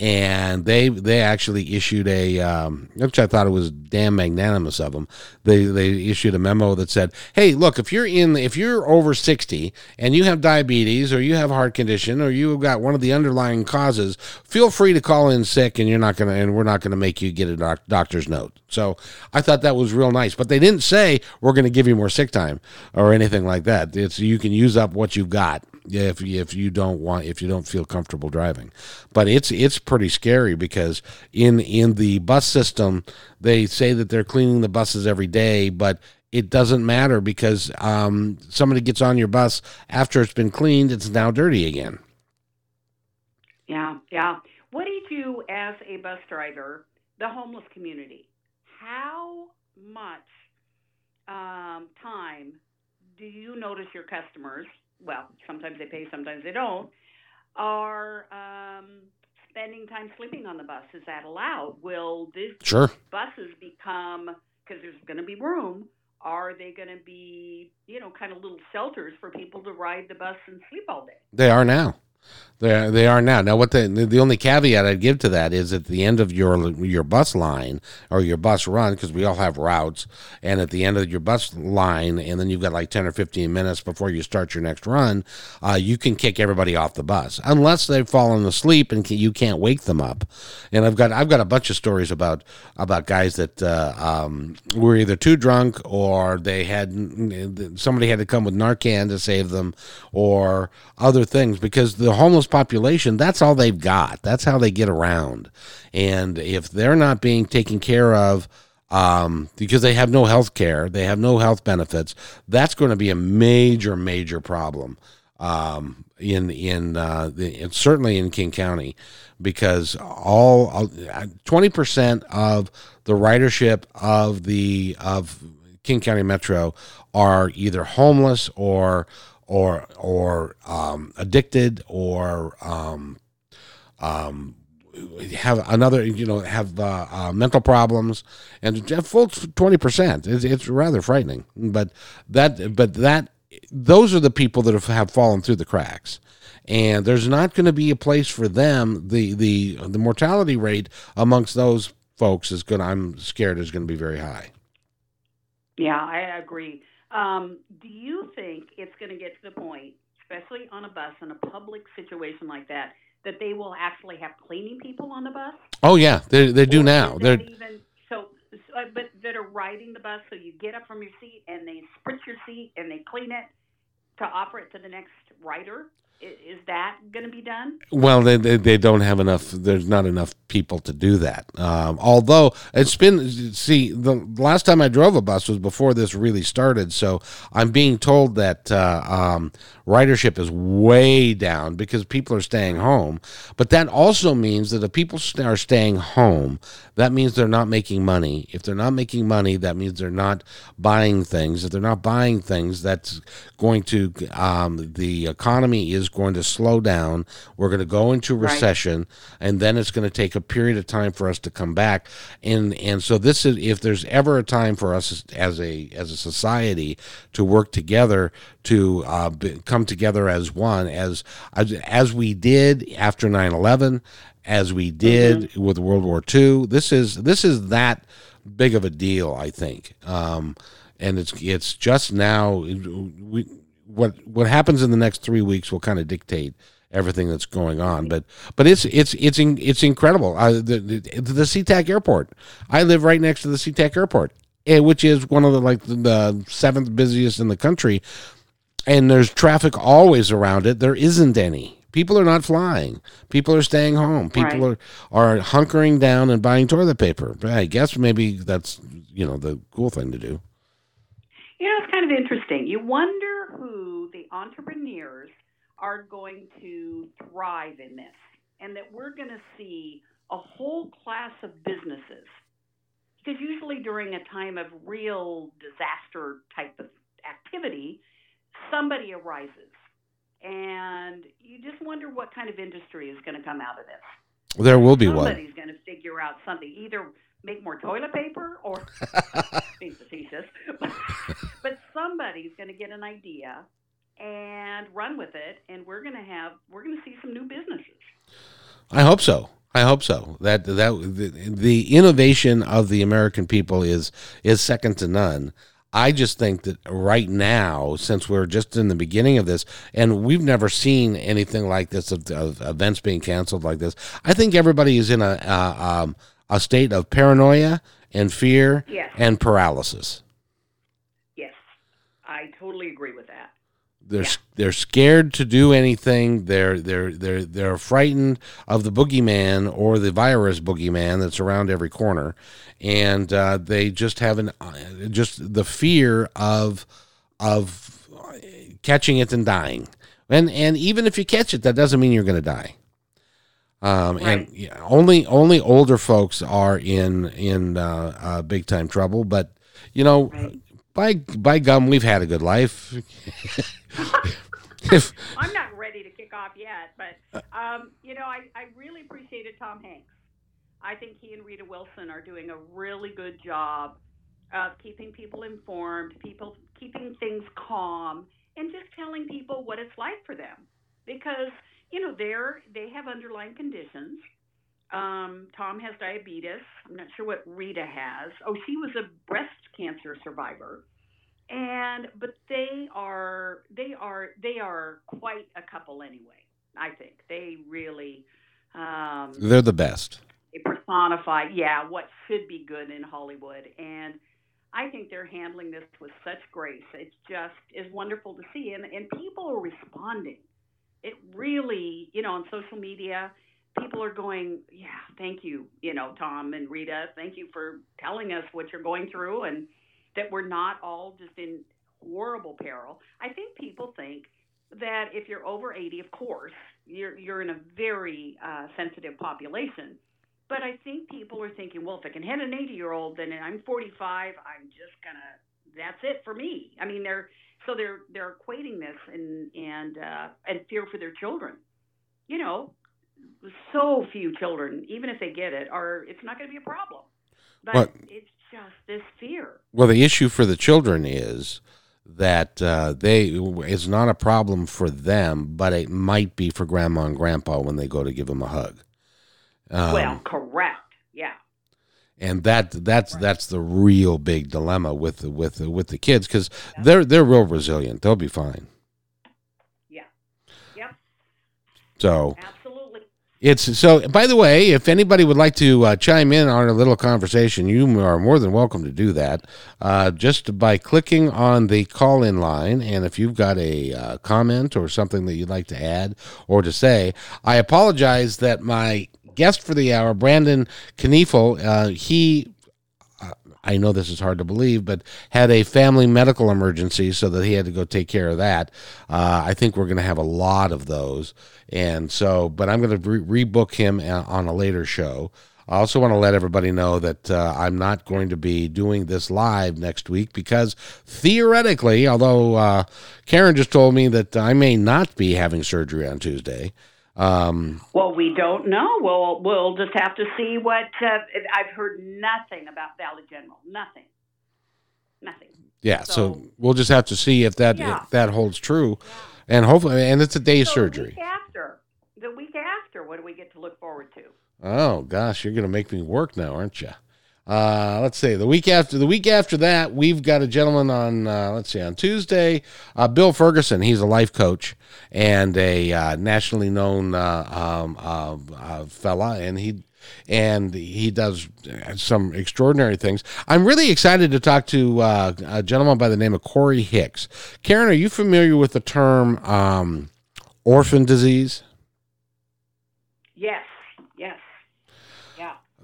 and they they actually issued a um, which I thought it was damn magnanimous of them. They they issued a memo that said, "Hey, look, if you're in if you're over 60 and you have diabetes or you have heart condition or you've got one of the underlying causes, feel free to call in sick and you're not going to and we're not going to make you get a doc- doctor's note." So, I thought that was real nice, but they didn't say we're going to give you more sick time or anything like that. It's you can use up what you've got if if you don't want if you don't feel comfortable driving. But it's it's pretty scary because in in the bus system they say that they're cleaning the buses every day, but it doesn't matter because um, somebody gets on your bus after it's been cleaned, it's now dirty again. Yeah, yeah. What do you do as a bus driver, the homeless community? How much um, time do you notice your customers well, sometimes they pay, sometimes they don't, are um, spending time sleeping on the bus. Is that allowed? Will these sure. buses become, because there's going to be room, are they going to be, you know, kind of little shelters for people to ride the bus and sleep all day? They are now. They they are now. Now, what the the only caveat I'd give to that is at the end of your your bus line or your bus run, because we all have routes, and at the end of your bus line, and then you've got like ten or fifteen minutes before you start your next run, uh, you can kick everybody off the bus unless they've fallen asleep and you can't wake them up. And I've got I've got a bunch of stories about about guys that uh, um, were either too drunk or they had somebody had to come with Narcan to save them, or other things because the homeless population, that's all they've got. That's how they get around. And if they're not being taken care of, um, because they have no health care, they have no health benefits, that's going to be a major, major problem um, in in, uh, the, certainly in King County, because all twenty percent of the ridership of the of King County Metro are either homeless or or or um, addicted or um, um, have another you know have uh, uh, mental problems. And full 20% it's, it's rather frightening. But that but that those are the people that have, have fallen through the cracks. And there's not going to be a place for them the the the mortality rate amongst those folks is going i'm scared is going to be very high. Yeah, I agree. Um, do you think it's going to get to the point, especially on a bus in a public situation like that, that they will actually have cleaning people on the bus? oh yeah they, they do Or now they're even so, so, uh, but that are riding the bus, so you get up from your seat and they spritz your seat and they clean it to offer it to the next rider. Is, that going to be done? Well, they, they they don't have enough. There's not enough people to do that. Um, although it's been see the last time I drove a bus was before this really started. So I'm being told that uh, um, ridership is way down because people are staying home. But that also means that if people are staying home, that means they're not making money. If they're not making money, that means they're not buying things. If they're not buying things, that's going to um, the economy is going to slow down. We're going to go into Right. recession, and then it's going to take a period of time for us to come back. And and so this is if there's ever a time for us as a as a society to work together to uh, be, come together as one as as, as we did after 9/11 as we did with World War II this is this is that big of a deal I think. Um, and it's it's just now we what what happens in the next 3 weeks will kind of dictate everything that's going on. But but it's it's it's in, it's incredible. Uh, the, the the SeaTac airport. I live right next to the SeaTac airport eh, which is one of the like the seventh busiest in the country and there's traffic always around it. There isn't any. People are not flying. People are staying home. People Right. are are hunkering down and buying toilet paper. But I guess maybe that's you know the cool thing to do. You know, it's kind of interesting. You wonder who the entrepreneurs are going to thrive in this, and that we're going to see a whole class of businesses. Because usually during a time of real disaster type of activity, somebody arises. And you just wonder what kind of industry is going to come out of this. There will be one. Somebody's going to figure out something, either make more toilet paper or being facetious, but somebody's going to get an idea and run with it, and we're going to have we're going to see some new businesses. I hope so. I hope so. That that the, the innovation of the American people is is second to none. I just think that right now, since we're just in the beginning of this, and we've never seen anything like this of, of events being canceled like this, I think everybody is in a uh, um, a state of paranoia and fear Yes. and paralysis. Yes, I totally agree with that. They're they're scared to do anything. They're they're they're they're frightened of the boogeyman or the virus boogeyman that's around every corner, and uh, they just have an uh, just the fear of of catching it and dying. And and even if you catch it, that doesn't mean you're going to die. Um, Right. And yeah, only only older folks are in in uh, uh, big time trouble. But you know, Right. By by gum, we've had a good life. if I'm not ready to kick off yet, but um, you know, I, I really appreciated Tom Hanks. I think he and Rita Wilson are doing a really good job of keeping people informed, people keeping things calm, and just telling people what it's like for them. Because you know they're they have underlying conditions. Um, Tom has diabetes. I'm not sure what Rita has. Oh, she was a breast cancer survivor and but they are they are they are quite a couple anyway i think they really um they're the best. they personify yeah what should be good in hollywood and i think they're handling this with such grace It's just is wonderful to see and and people are responding it really you know on social media people are going yeah thank you you know tom and rita thank you for telling us what you're going through and that we're not all just in horrible peril. I think people think that if you're over 80, of course, you're you're in a very uh, sensitive population. But I think people are thinking, well, if I can hit an 80 year old, then I'm 45. I'm just gonna That's it for me. I mean, they're so they're they're equating this and and uh, and fear for their children. You know, so few children, even if they get it, are it's not going to be a problem. But it's just this fear. Well, the issue for the children is that uh, they it's not a problem for them, but it might be for grandma and grandpa when they go to give them a hug. Um, well, correct. Yeah. and that that's that's the real big dilemma with the, with the, with the kids because they're they're real resilient. They'll be fine. Yeah. Yep. So Absolutely. It's so. By the way, if anybody would like to uh, chime in on our little conversation, you are more than welcome to do that. Uh, just by clicking on the call in line, and if you've got a uh, comment or something that you'd like to add or to say, I apologize that my guest for the hour, Brandon Kniefel, uh, he I know this is hard to believe, but had a family medical emergency, so that he had to go take care of that. Uh, I think we're going to have a lot of those, and so, but I'm going to re- rebook him a- on a later show. I also want to let everybody know that uh, I'm not going to be doing this live next week because theoretically, although uh, Karen just told me that I may not be having surgery on Tuesday. Um, Well, we don't know. We'll we'll just have to see what. Uh, I've heard nothing about Valley General. Nothing. Nothing. yeah, so, So- we'll just have to see if that Yeah. if that holds true, and hopefully, and it's a day So surgery. The week after. The week after, what do we get to look forward to? Oh gosh, you're gonna make me work now, aren't you? Uh, let's see. The week after the week after that, we've got a gentleman on. Uh, let's see, on Tuesday, uh, Bill Ferguson. He's a life coach and a uh, nationally known uh, um, fella, and he and he does some extraordinary things. I'm really excited to talk to uh, a gentleman by the name of Corey Hicks. Karen, are you familiar with the term um, orphan disease? Yes.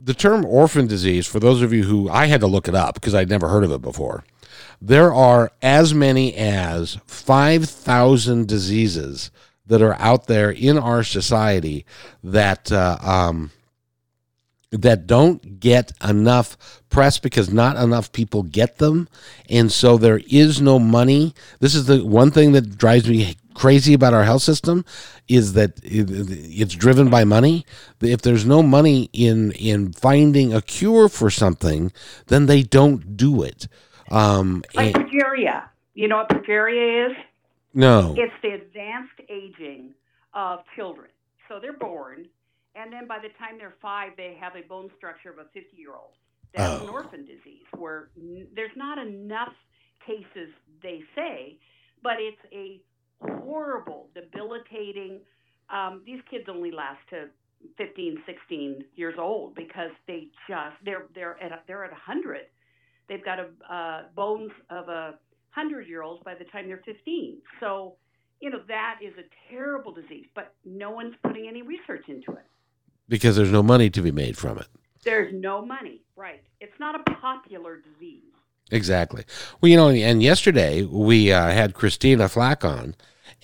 The term orphan disease, for those of you who I had to look it up because I'd never heard of it before, there are as many as 5,000 diseases that are out there in our society that uh, um, that don't get enough press because not enough people get them, and so there is no money. This is the one thing that drives me crazy about our health system is that it, it's driven by money. If there's no money in in finding a cure for something, then they don't do it. Um, Like and- progeria. You know what progeria is? no, It's the advanced aging of children. So they're born, and then by the time they're five, they have a bone structure of a 50 year old. That's an Oh. orphan disease where n- there's not enough cases, they say, but it's a horrible, debilitating. Um, these kids only last to 15, 16 years old because they just they're they're at a, they're at 100. They've got a uh, bones of a hundred year olds by the time they're 15. So, you know, that is a terrible disease, but no one's putting any research into it. because there's no money to be made from it. There's no money, right? It's not a popular disease. Exactly. Well, you know, and yesterday we uh, had Christina Flack on,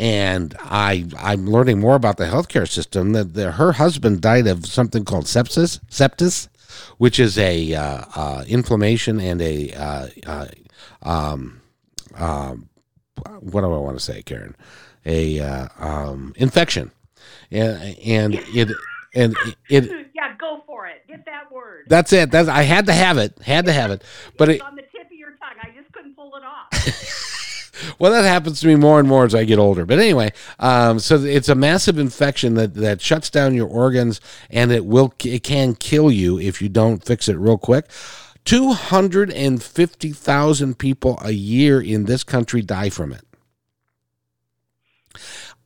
and I I'm learning more about the healthcare system. That the, her husband died of something called sepsis, septis, which is a uh, uh, inflammation and a uh, uh, um, um, what do I want to say, Karen? A uh, um, infection, and and it and it yeah, go for it. Get that word. that's it. That's I had to have it. Had to have it. But it, on the tip of your tongue. I just couldn't pull it off. Well, that happens to me more and more as I get older. But anyway, um, so it's a massive infection that, that shuts down your organs, and it will it can kill you if you don't fix it real quick. Two hundred and fifty thousand people a year in this country die from it.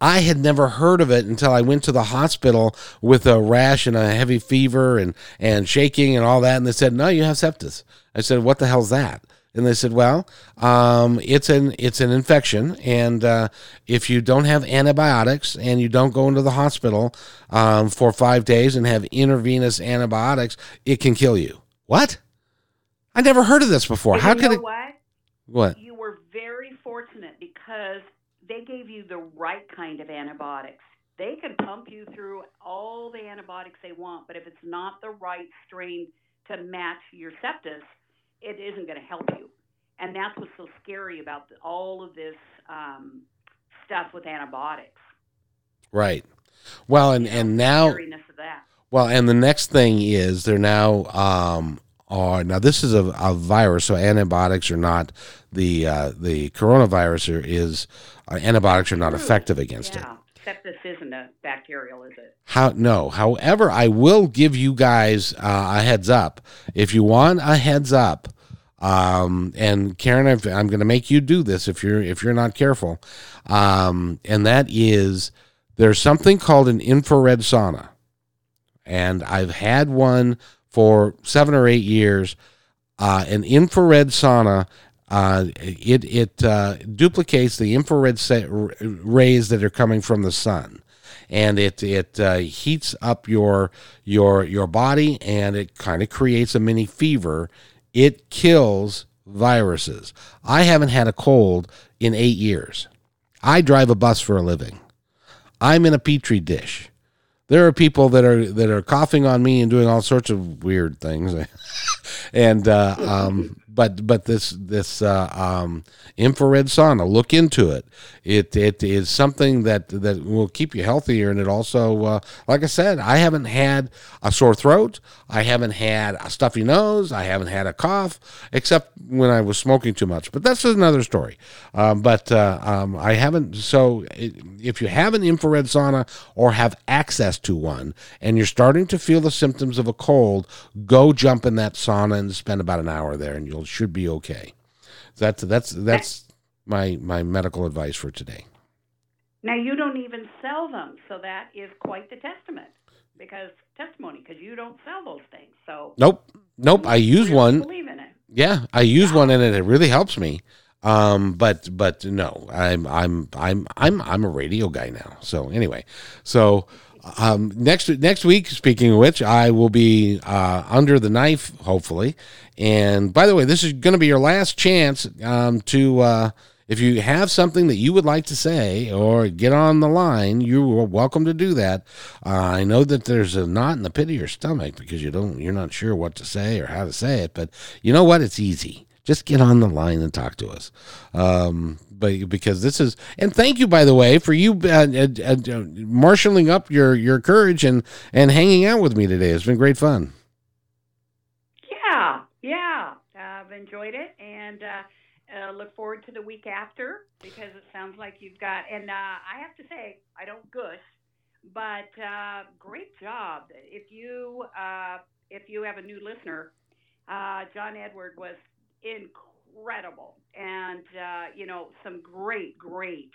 I had never heard of it until I went to the hospital with a rash and a heavy fever and, and shaking and all that. And they said, No, you have sepsis. I said, What the hell's that? And they said, "Well, um, it's an it's an infection, and uh, if you don't have antibiotics and you don't go into the hospital um, for five days and have intravenous antibiotics, it can kill you." What? I never heard of this before. And How you could know it? what? What? You were very fortunate because they gave you the right kind of antibiotics. They can pump you through all the antibiotics they want, but if it's not the right strain to match your septus, it isn't going to help you. and that's what's so scary about the, all of this um, stuff with antibiotics. Right. Well, and You know, and now scariness of that. Well, and the next thing is they're now um are now this is a, a virus, so antibiotics are not the uh, the coronavirus are, is uh, antibiotics are not effective against it. Except this isn't a bacterial, is it? How no? However, I will give you guys uh, a heads up if you want a heads up. Um, and Karen, if- I'm going to make you do this if you're if you're not careful. Um, and that is there's something called an infrared sauna, and I've had one for seven or eight years. Uh, an infrared sauna. Uh, it it uh, duplicates the infrared rays that are coming from the sun and it it uh, heats up your your your body and it kind of creates a mini fever. It kills viruses. I haven't had a cold in eight years. I drive a bus for a living. I'm in a petri dish. There are people that are that are coughing on me and doing all sorts of weird things, and uh, um, but but this this uh, um, infrared sauna, look into it. It it is something that that will keep you healthier, and it also, uh, like I said, I haven't had a sore throat, I haven't had a stuffy nose, I haven't had a cough, except when I was smoking too much. But that's another story. Um, but uh, um, I haven't. So if you have an infrared sauna or have access to one, and you're starting to feel the symptoms of a cold, go jump in that sauna and spend about an hour there, and you should be okay. That's that's that's my my medical advice for today. Now you don't even sell them, so that is quite the testament because testimony because you don't sell those things. So Nope, nope. I use one. Believe in it. Yeah, I use one and it, it really helps me. Um, but but no, I'm I'm I'm I'm I'm a radio guy now. So anyway, so um, next next week, speaking of which, I will be uh, under the knife, hopefully. And by the way, this is going to be your last chance um, to. Uh, if you have something that you would like to say or get on the line, you are welcome to do that. Uh, I know that there's a knot in the pit of your stomach because you don't, you're not sure what to say or how to say it. But you know what? It's easy. Just get on the line and talk to us. Um, but because this is, and thank you by the way for you uh, uh, uh, marshaling up your your courage and and hanging out with me today. It's been great fun. Yeah, yeah. I've enjoyed it and uh, uh, look forward to the week after because it sounds like you've got. And uh, I have to say, I don't gush, but great job. If you if you have a new listener, John Edward was incredible, and uh, you know some great, great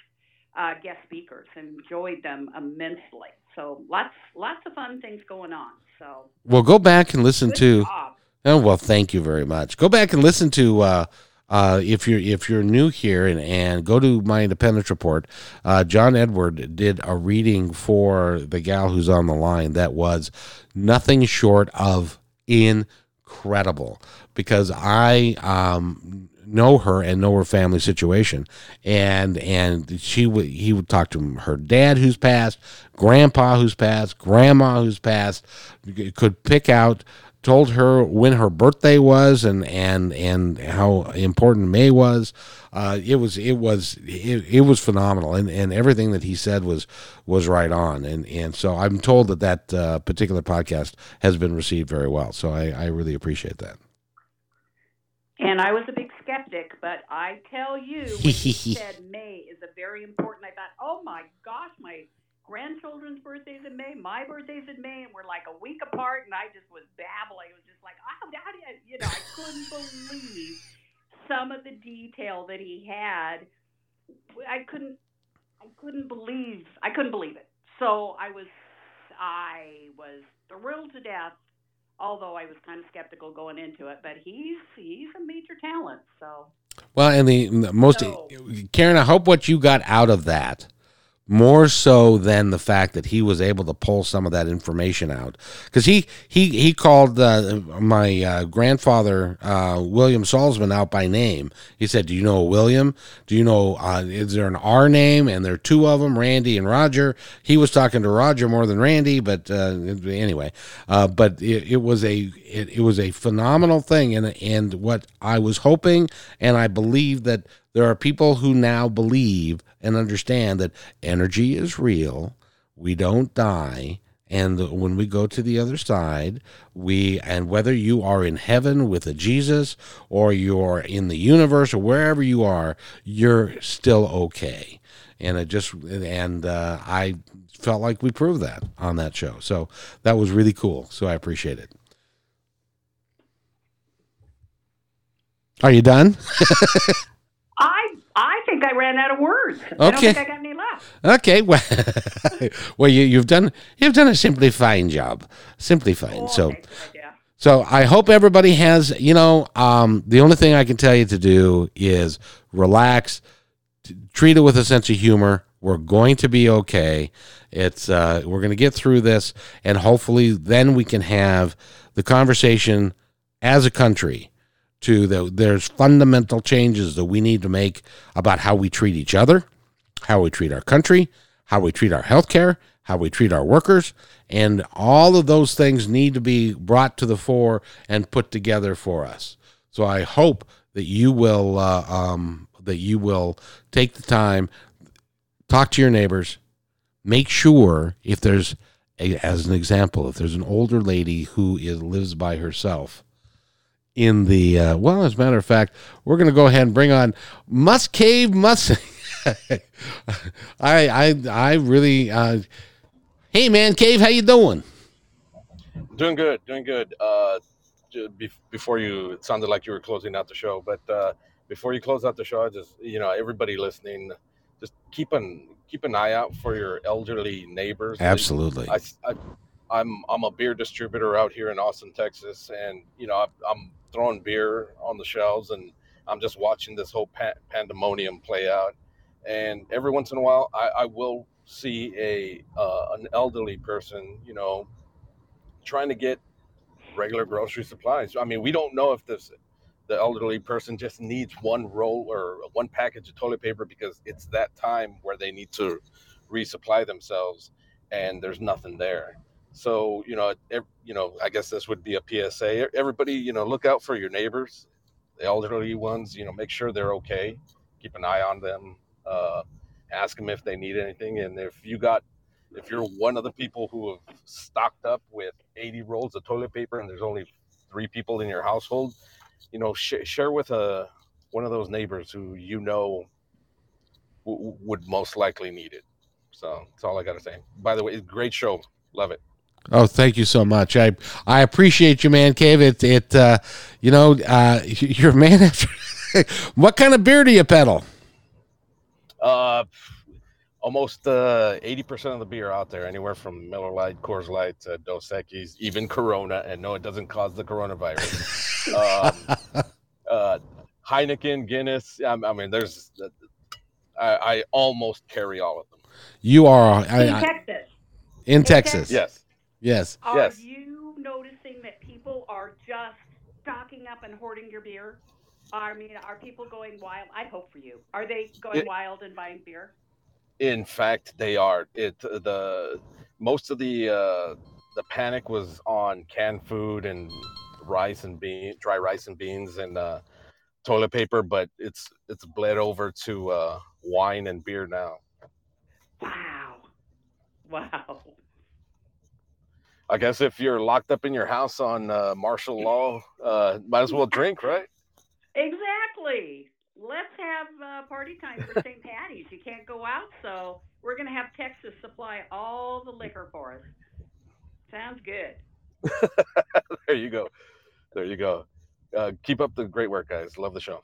uh, guest speakers. Enjoyed them immensely. So lots lots of fun things going on. So Well, go back and listen to. job. Oh well, thank you very much. Go back and listen to uh, uh, if you're if you're new here and, and go to my independence report. Uh, John Edward did a reading for the gal who's on the line that was nothing short of incredible because I um, know her and know her family situation. And and she he would talk to her dad who's passed grandpa who's passed grandma who's passed could pick out told her when her birthday was and and and how important May was. Uh, it was it was it, it was phenomenal, and, and everything that he said was was right on. And and so I'm told that that uh, particular podcast has been received very well. So I, I really appreciate that. And I was a big skeptic, but I tell you, when you said May is a very important, I thought, oh my gosh, my grandchildren's birthday's in May, my birthday's in May, and we're like a week apart, and I just was babbling. It was just like, oh, how do you, you know, I couldn't believe some of the detail that he had. I couldn't, I couldn't believe, I couldn't believe it. So I was, I was thrilled to death although I was kind of skeptical going into it. But he's he's a major talent. So Well, and the the most So- Karen, I hope what you got out of that more so than the fact that he was able to pull some of that information out because he he he called uh, my uh, grandfather uh, William Salzman out by name. He said, "Do you know William? Do you know uh, is there an R name?" And there are two of them, Randy and Roger. He was talking to Roger more than Randy, but uh, anyway, uh, but it, it was a it, it was a phenomenal thing, and and what I was hoping and I believe that there are people who now believe and understand that energy is real. We don't die. And when we go to the other side, we, and whether you are in heaven with a Jesus or you're in the universe or wherever you are, you're still okay. And it just, and uh, I felt like we proved that on that show. So that was really cool. So I appreciate it. Are you done? Think I ran out of words. I don't Okay. think I got any left. Okay, well, well, you, you've done you've done a simply fine job, simply fine. Oh, so, okay, yeah. so I hope everybody has. You know, um, the only thing I can tell you to do is relax, t- treat it with a sense of humor. We're going to be okay. It's uh, we're going to get through this, and hopefully, then we can have the conversation as a country to the there's fundamental changes that we need to make about how we treat each other, how we treat our country, how we treat our healthcare, how we treat our workers, and all of those things need to be brought to the fore and put together for us. So I hope that you will uh, um, that you will take the time, talk to your neighbors, make sure if there's a, as an example, if there's an older lady who is lives by herself in the uh, well, as a matter of fact, we're going to go ahead and bring on Must Cave Must. I I I really. Uh, hey man, Cave, how you doing? Doing good, doing good. Uh, before you, it sounded like you were closing out the show, but uh, before you close out the show, I just you know everybody listening, just keep an keep an eye out for your elderly neighbors. Absolutely. I, I, I'm I'm a beer distributor out here in Austin, Texas, and you know I'm, I'm throwing beer on the shelves, and I'm just watching this whole pa- pandemonium play out. And every once in a while, I, I will see a uh, an elderly person, you know, trying to get regular grocery supplies. I mean, we don't know if this the elderly person just needs one roll or one package of toilet paper because it's that time where they need to resupply themselves, and there's nothing there. So you know, ev- you know, I guess this would be a PSA. Everybody, you know, look out for your neighbors, the elderly ones. You know, make sure they're okay. Keep an eye on them. Uh, ask them if they need anything, and if you got, if you're one of the people who have stocked up with 80 rolls of toilet paper and there's only three people in your household, you know, sh- share with a one of those neighbors who you know w- would most likely need it. So that's all I got to say. By the way, great show. Love it. Oh, thank you so much. I I appreciate you, man, Cave. It it uh, you know uh, you're a man after. what kind of beer do you peddle? Uh, almost uh, 80% of the beer out there, anywhere from Miller Lite, Coors Light, to Dos Equis, even Corona. And no, it doesn't cause the coronavirus. um, uh, Heineken, Guinness. I, I mean, there's. I, I almost carry all of them. You are I, In I, Texas, in Texas. Yes. Yes. are Yes. you noticing that people are just stocking up and hoarding your beer? I mean, are people going wild? I hope for you. Are they going It- wild and buying beer? In fact, they are. It the most of the uh, the panic was on canned food and rice and bean, dry rice and beans and uh, toilet paper, but it's it's bled over to uh, wine and beer now. Wow. Wow. I guess if you're locked up in your house on uh, martial law, uh, might as well drink, right? Exactly. Let's have uh, party time for St. Patty's. You can't go out, so we're going to have Texas supply all the liquor for us. Sounds good. there you go. There you go. Uh, keep up the great work, guys. Love the show.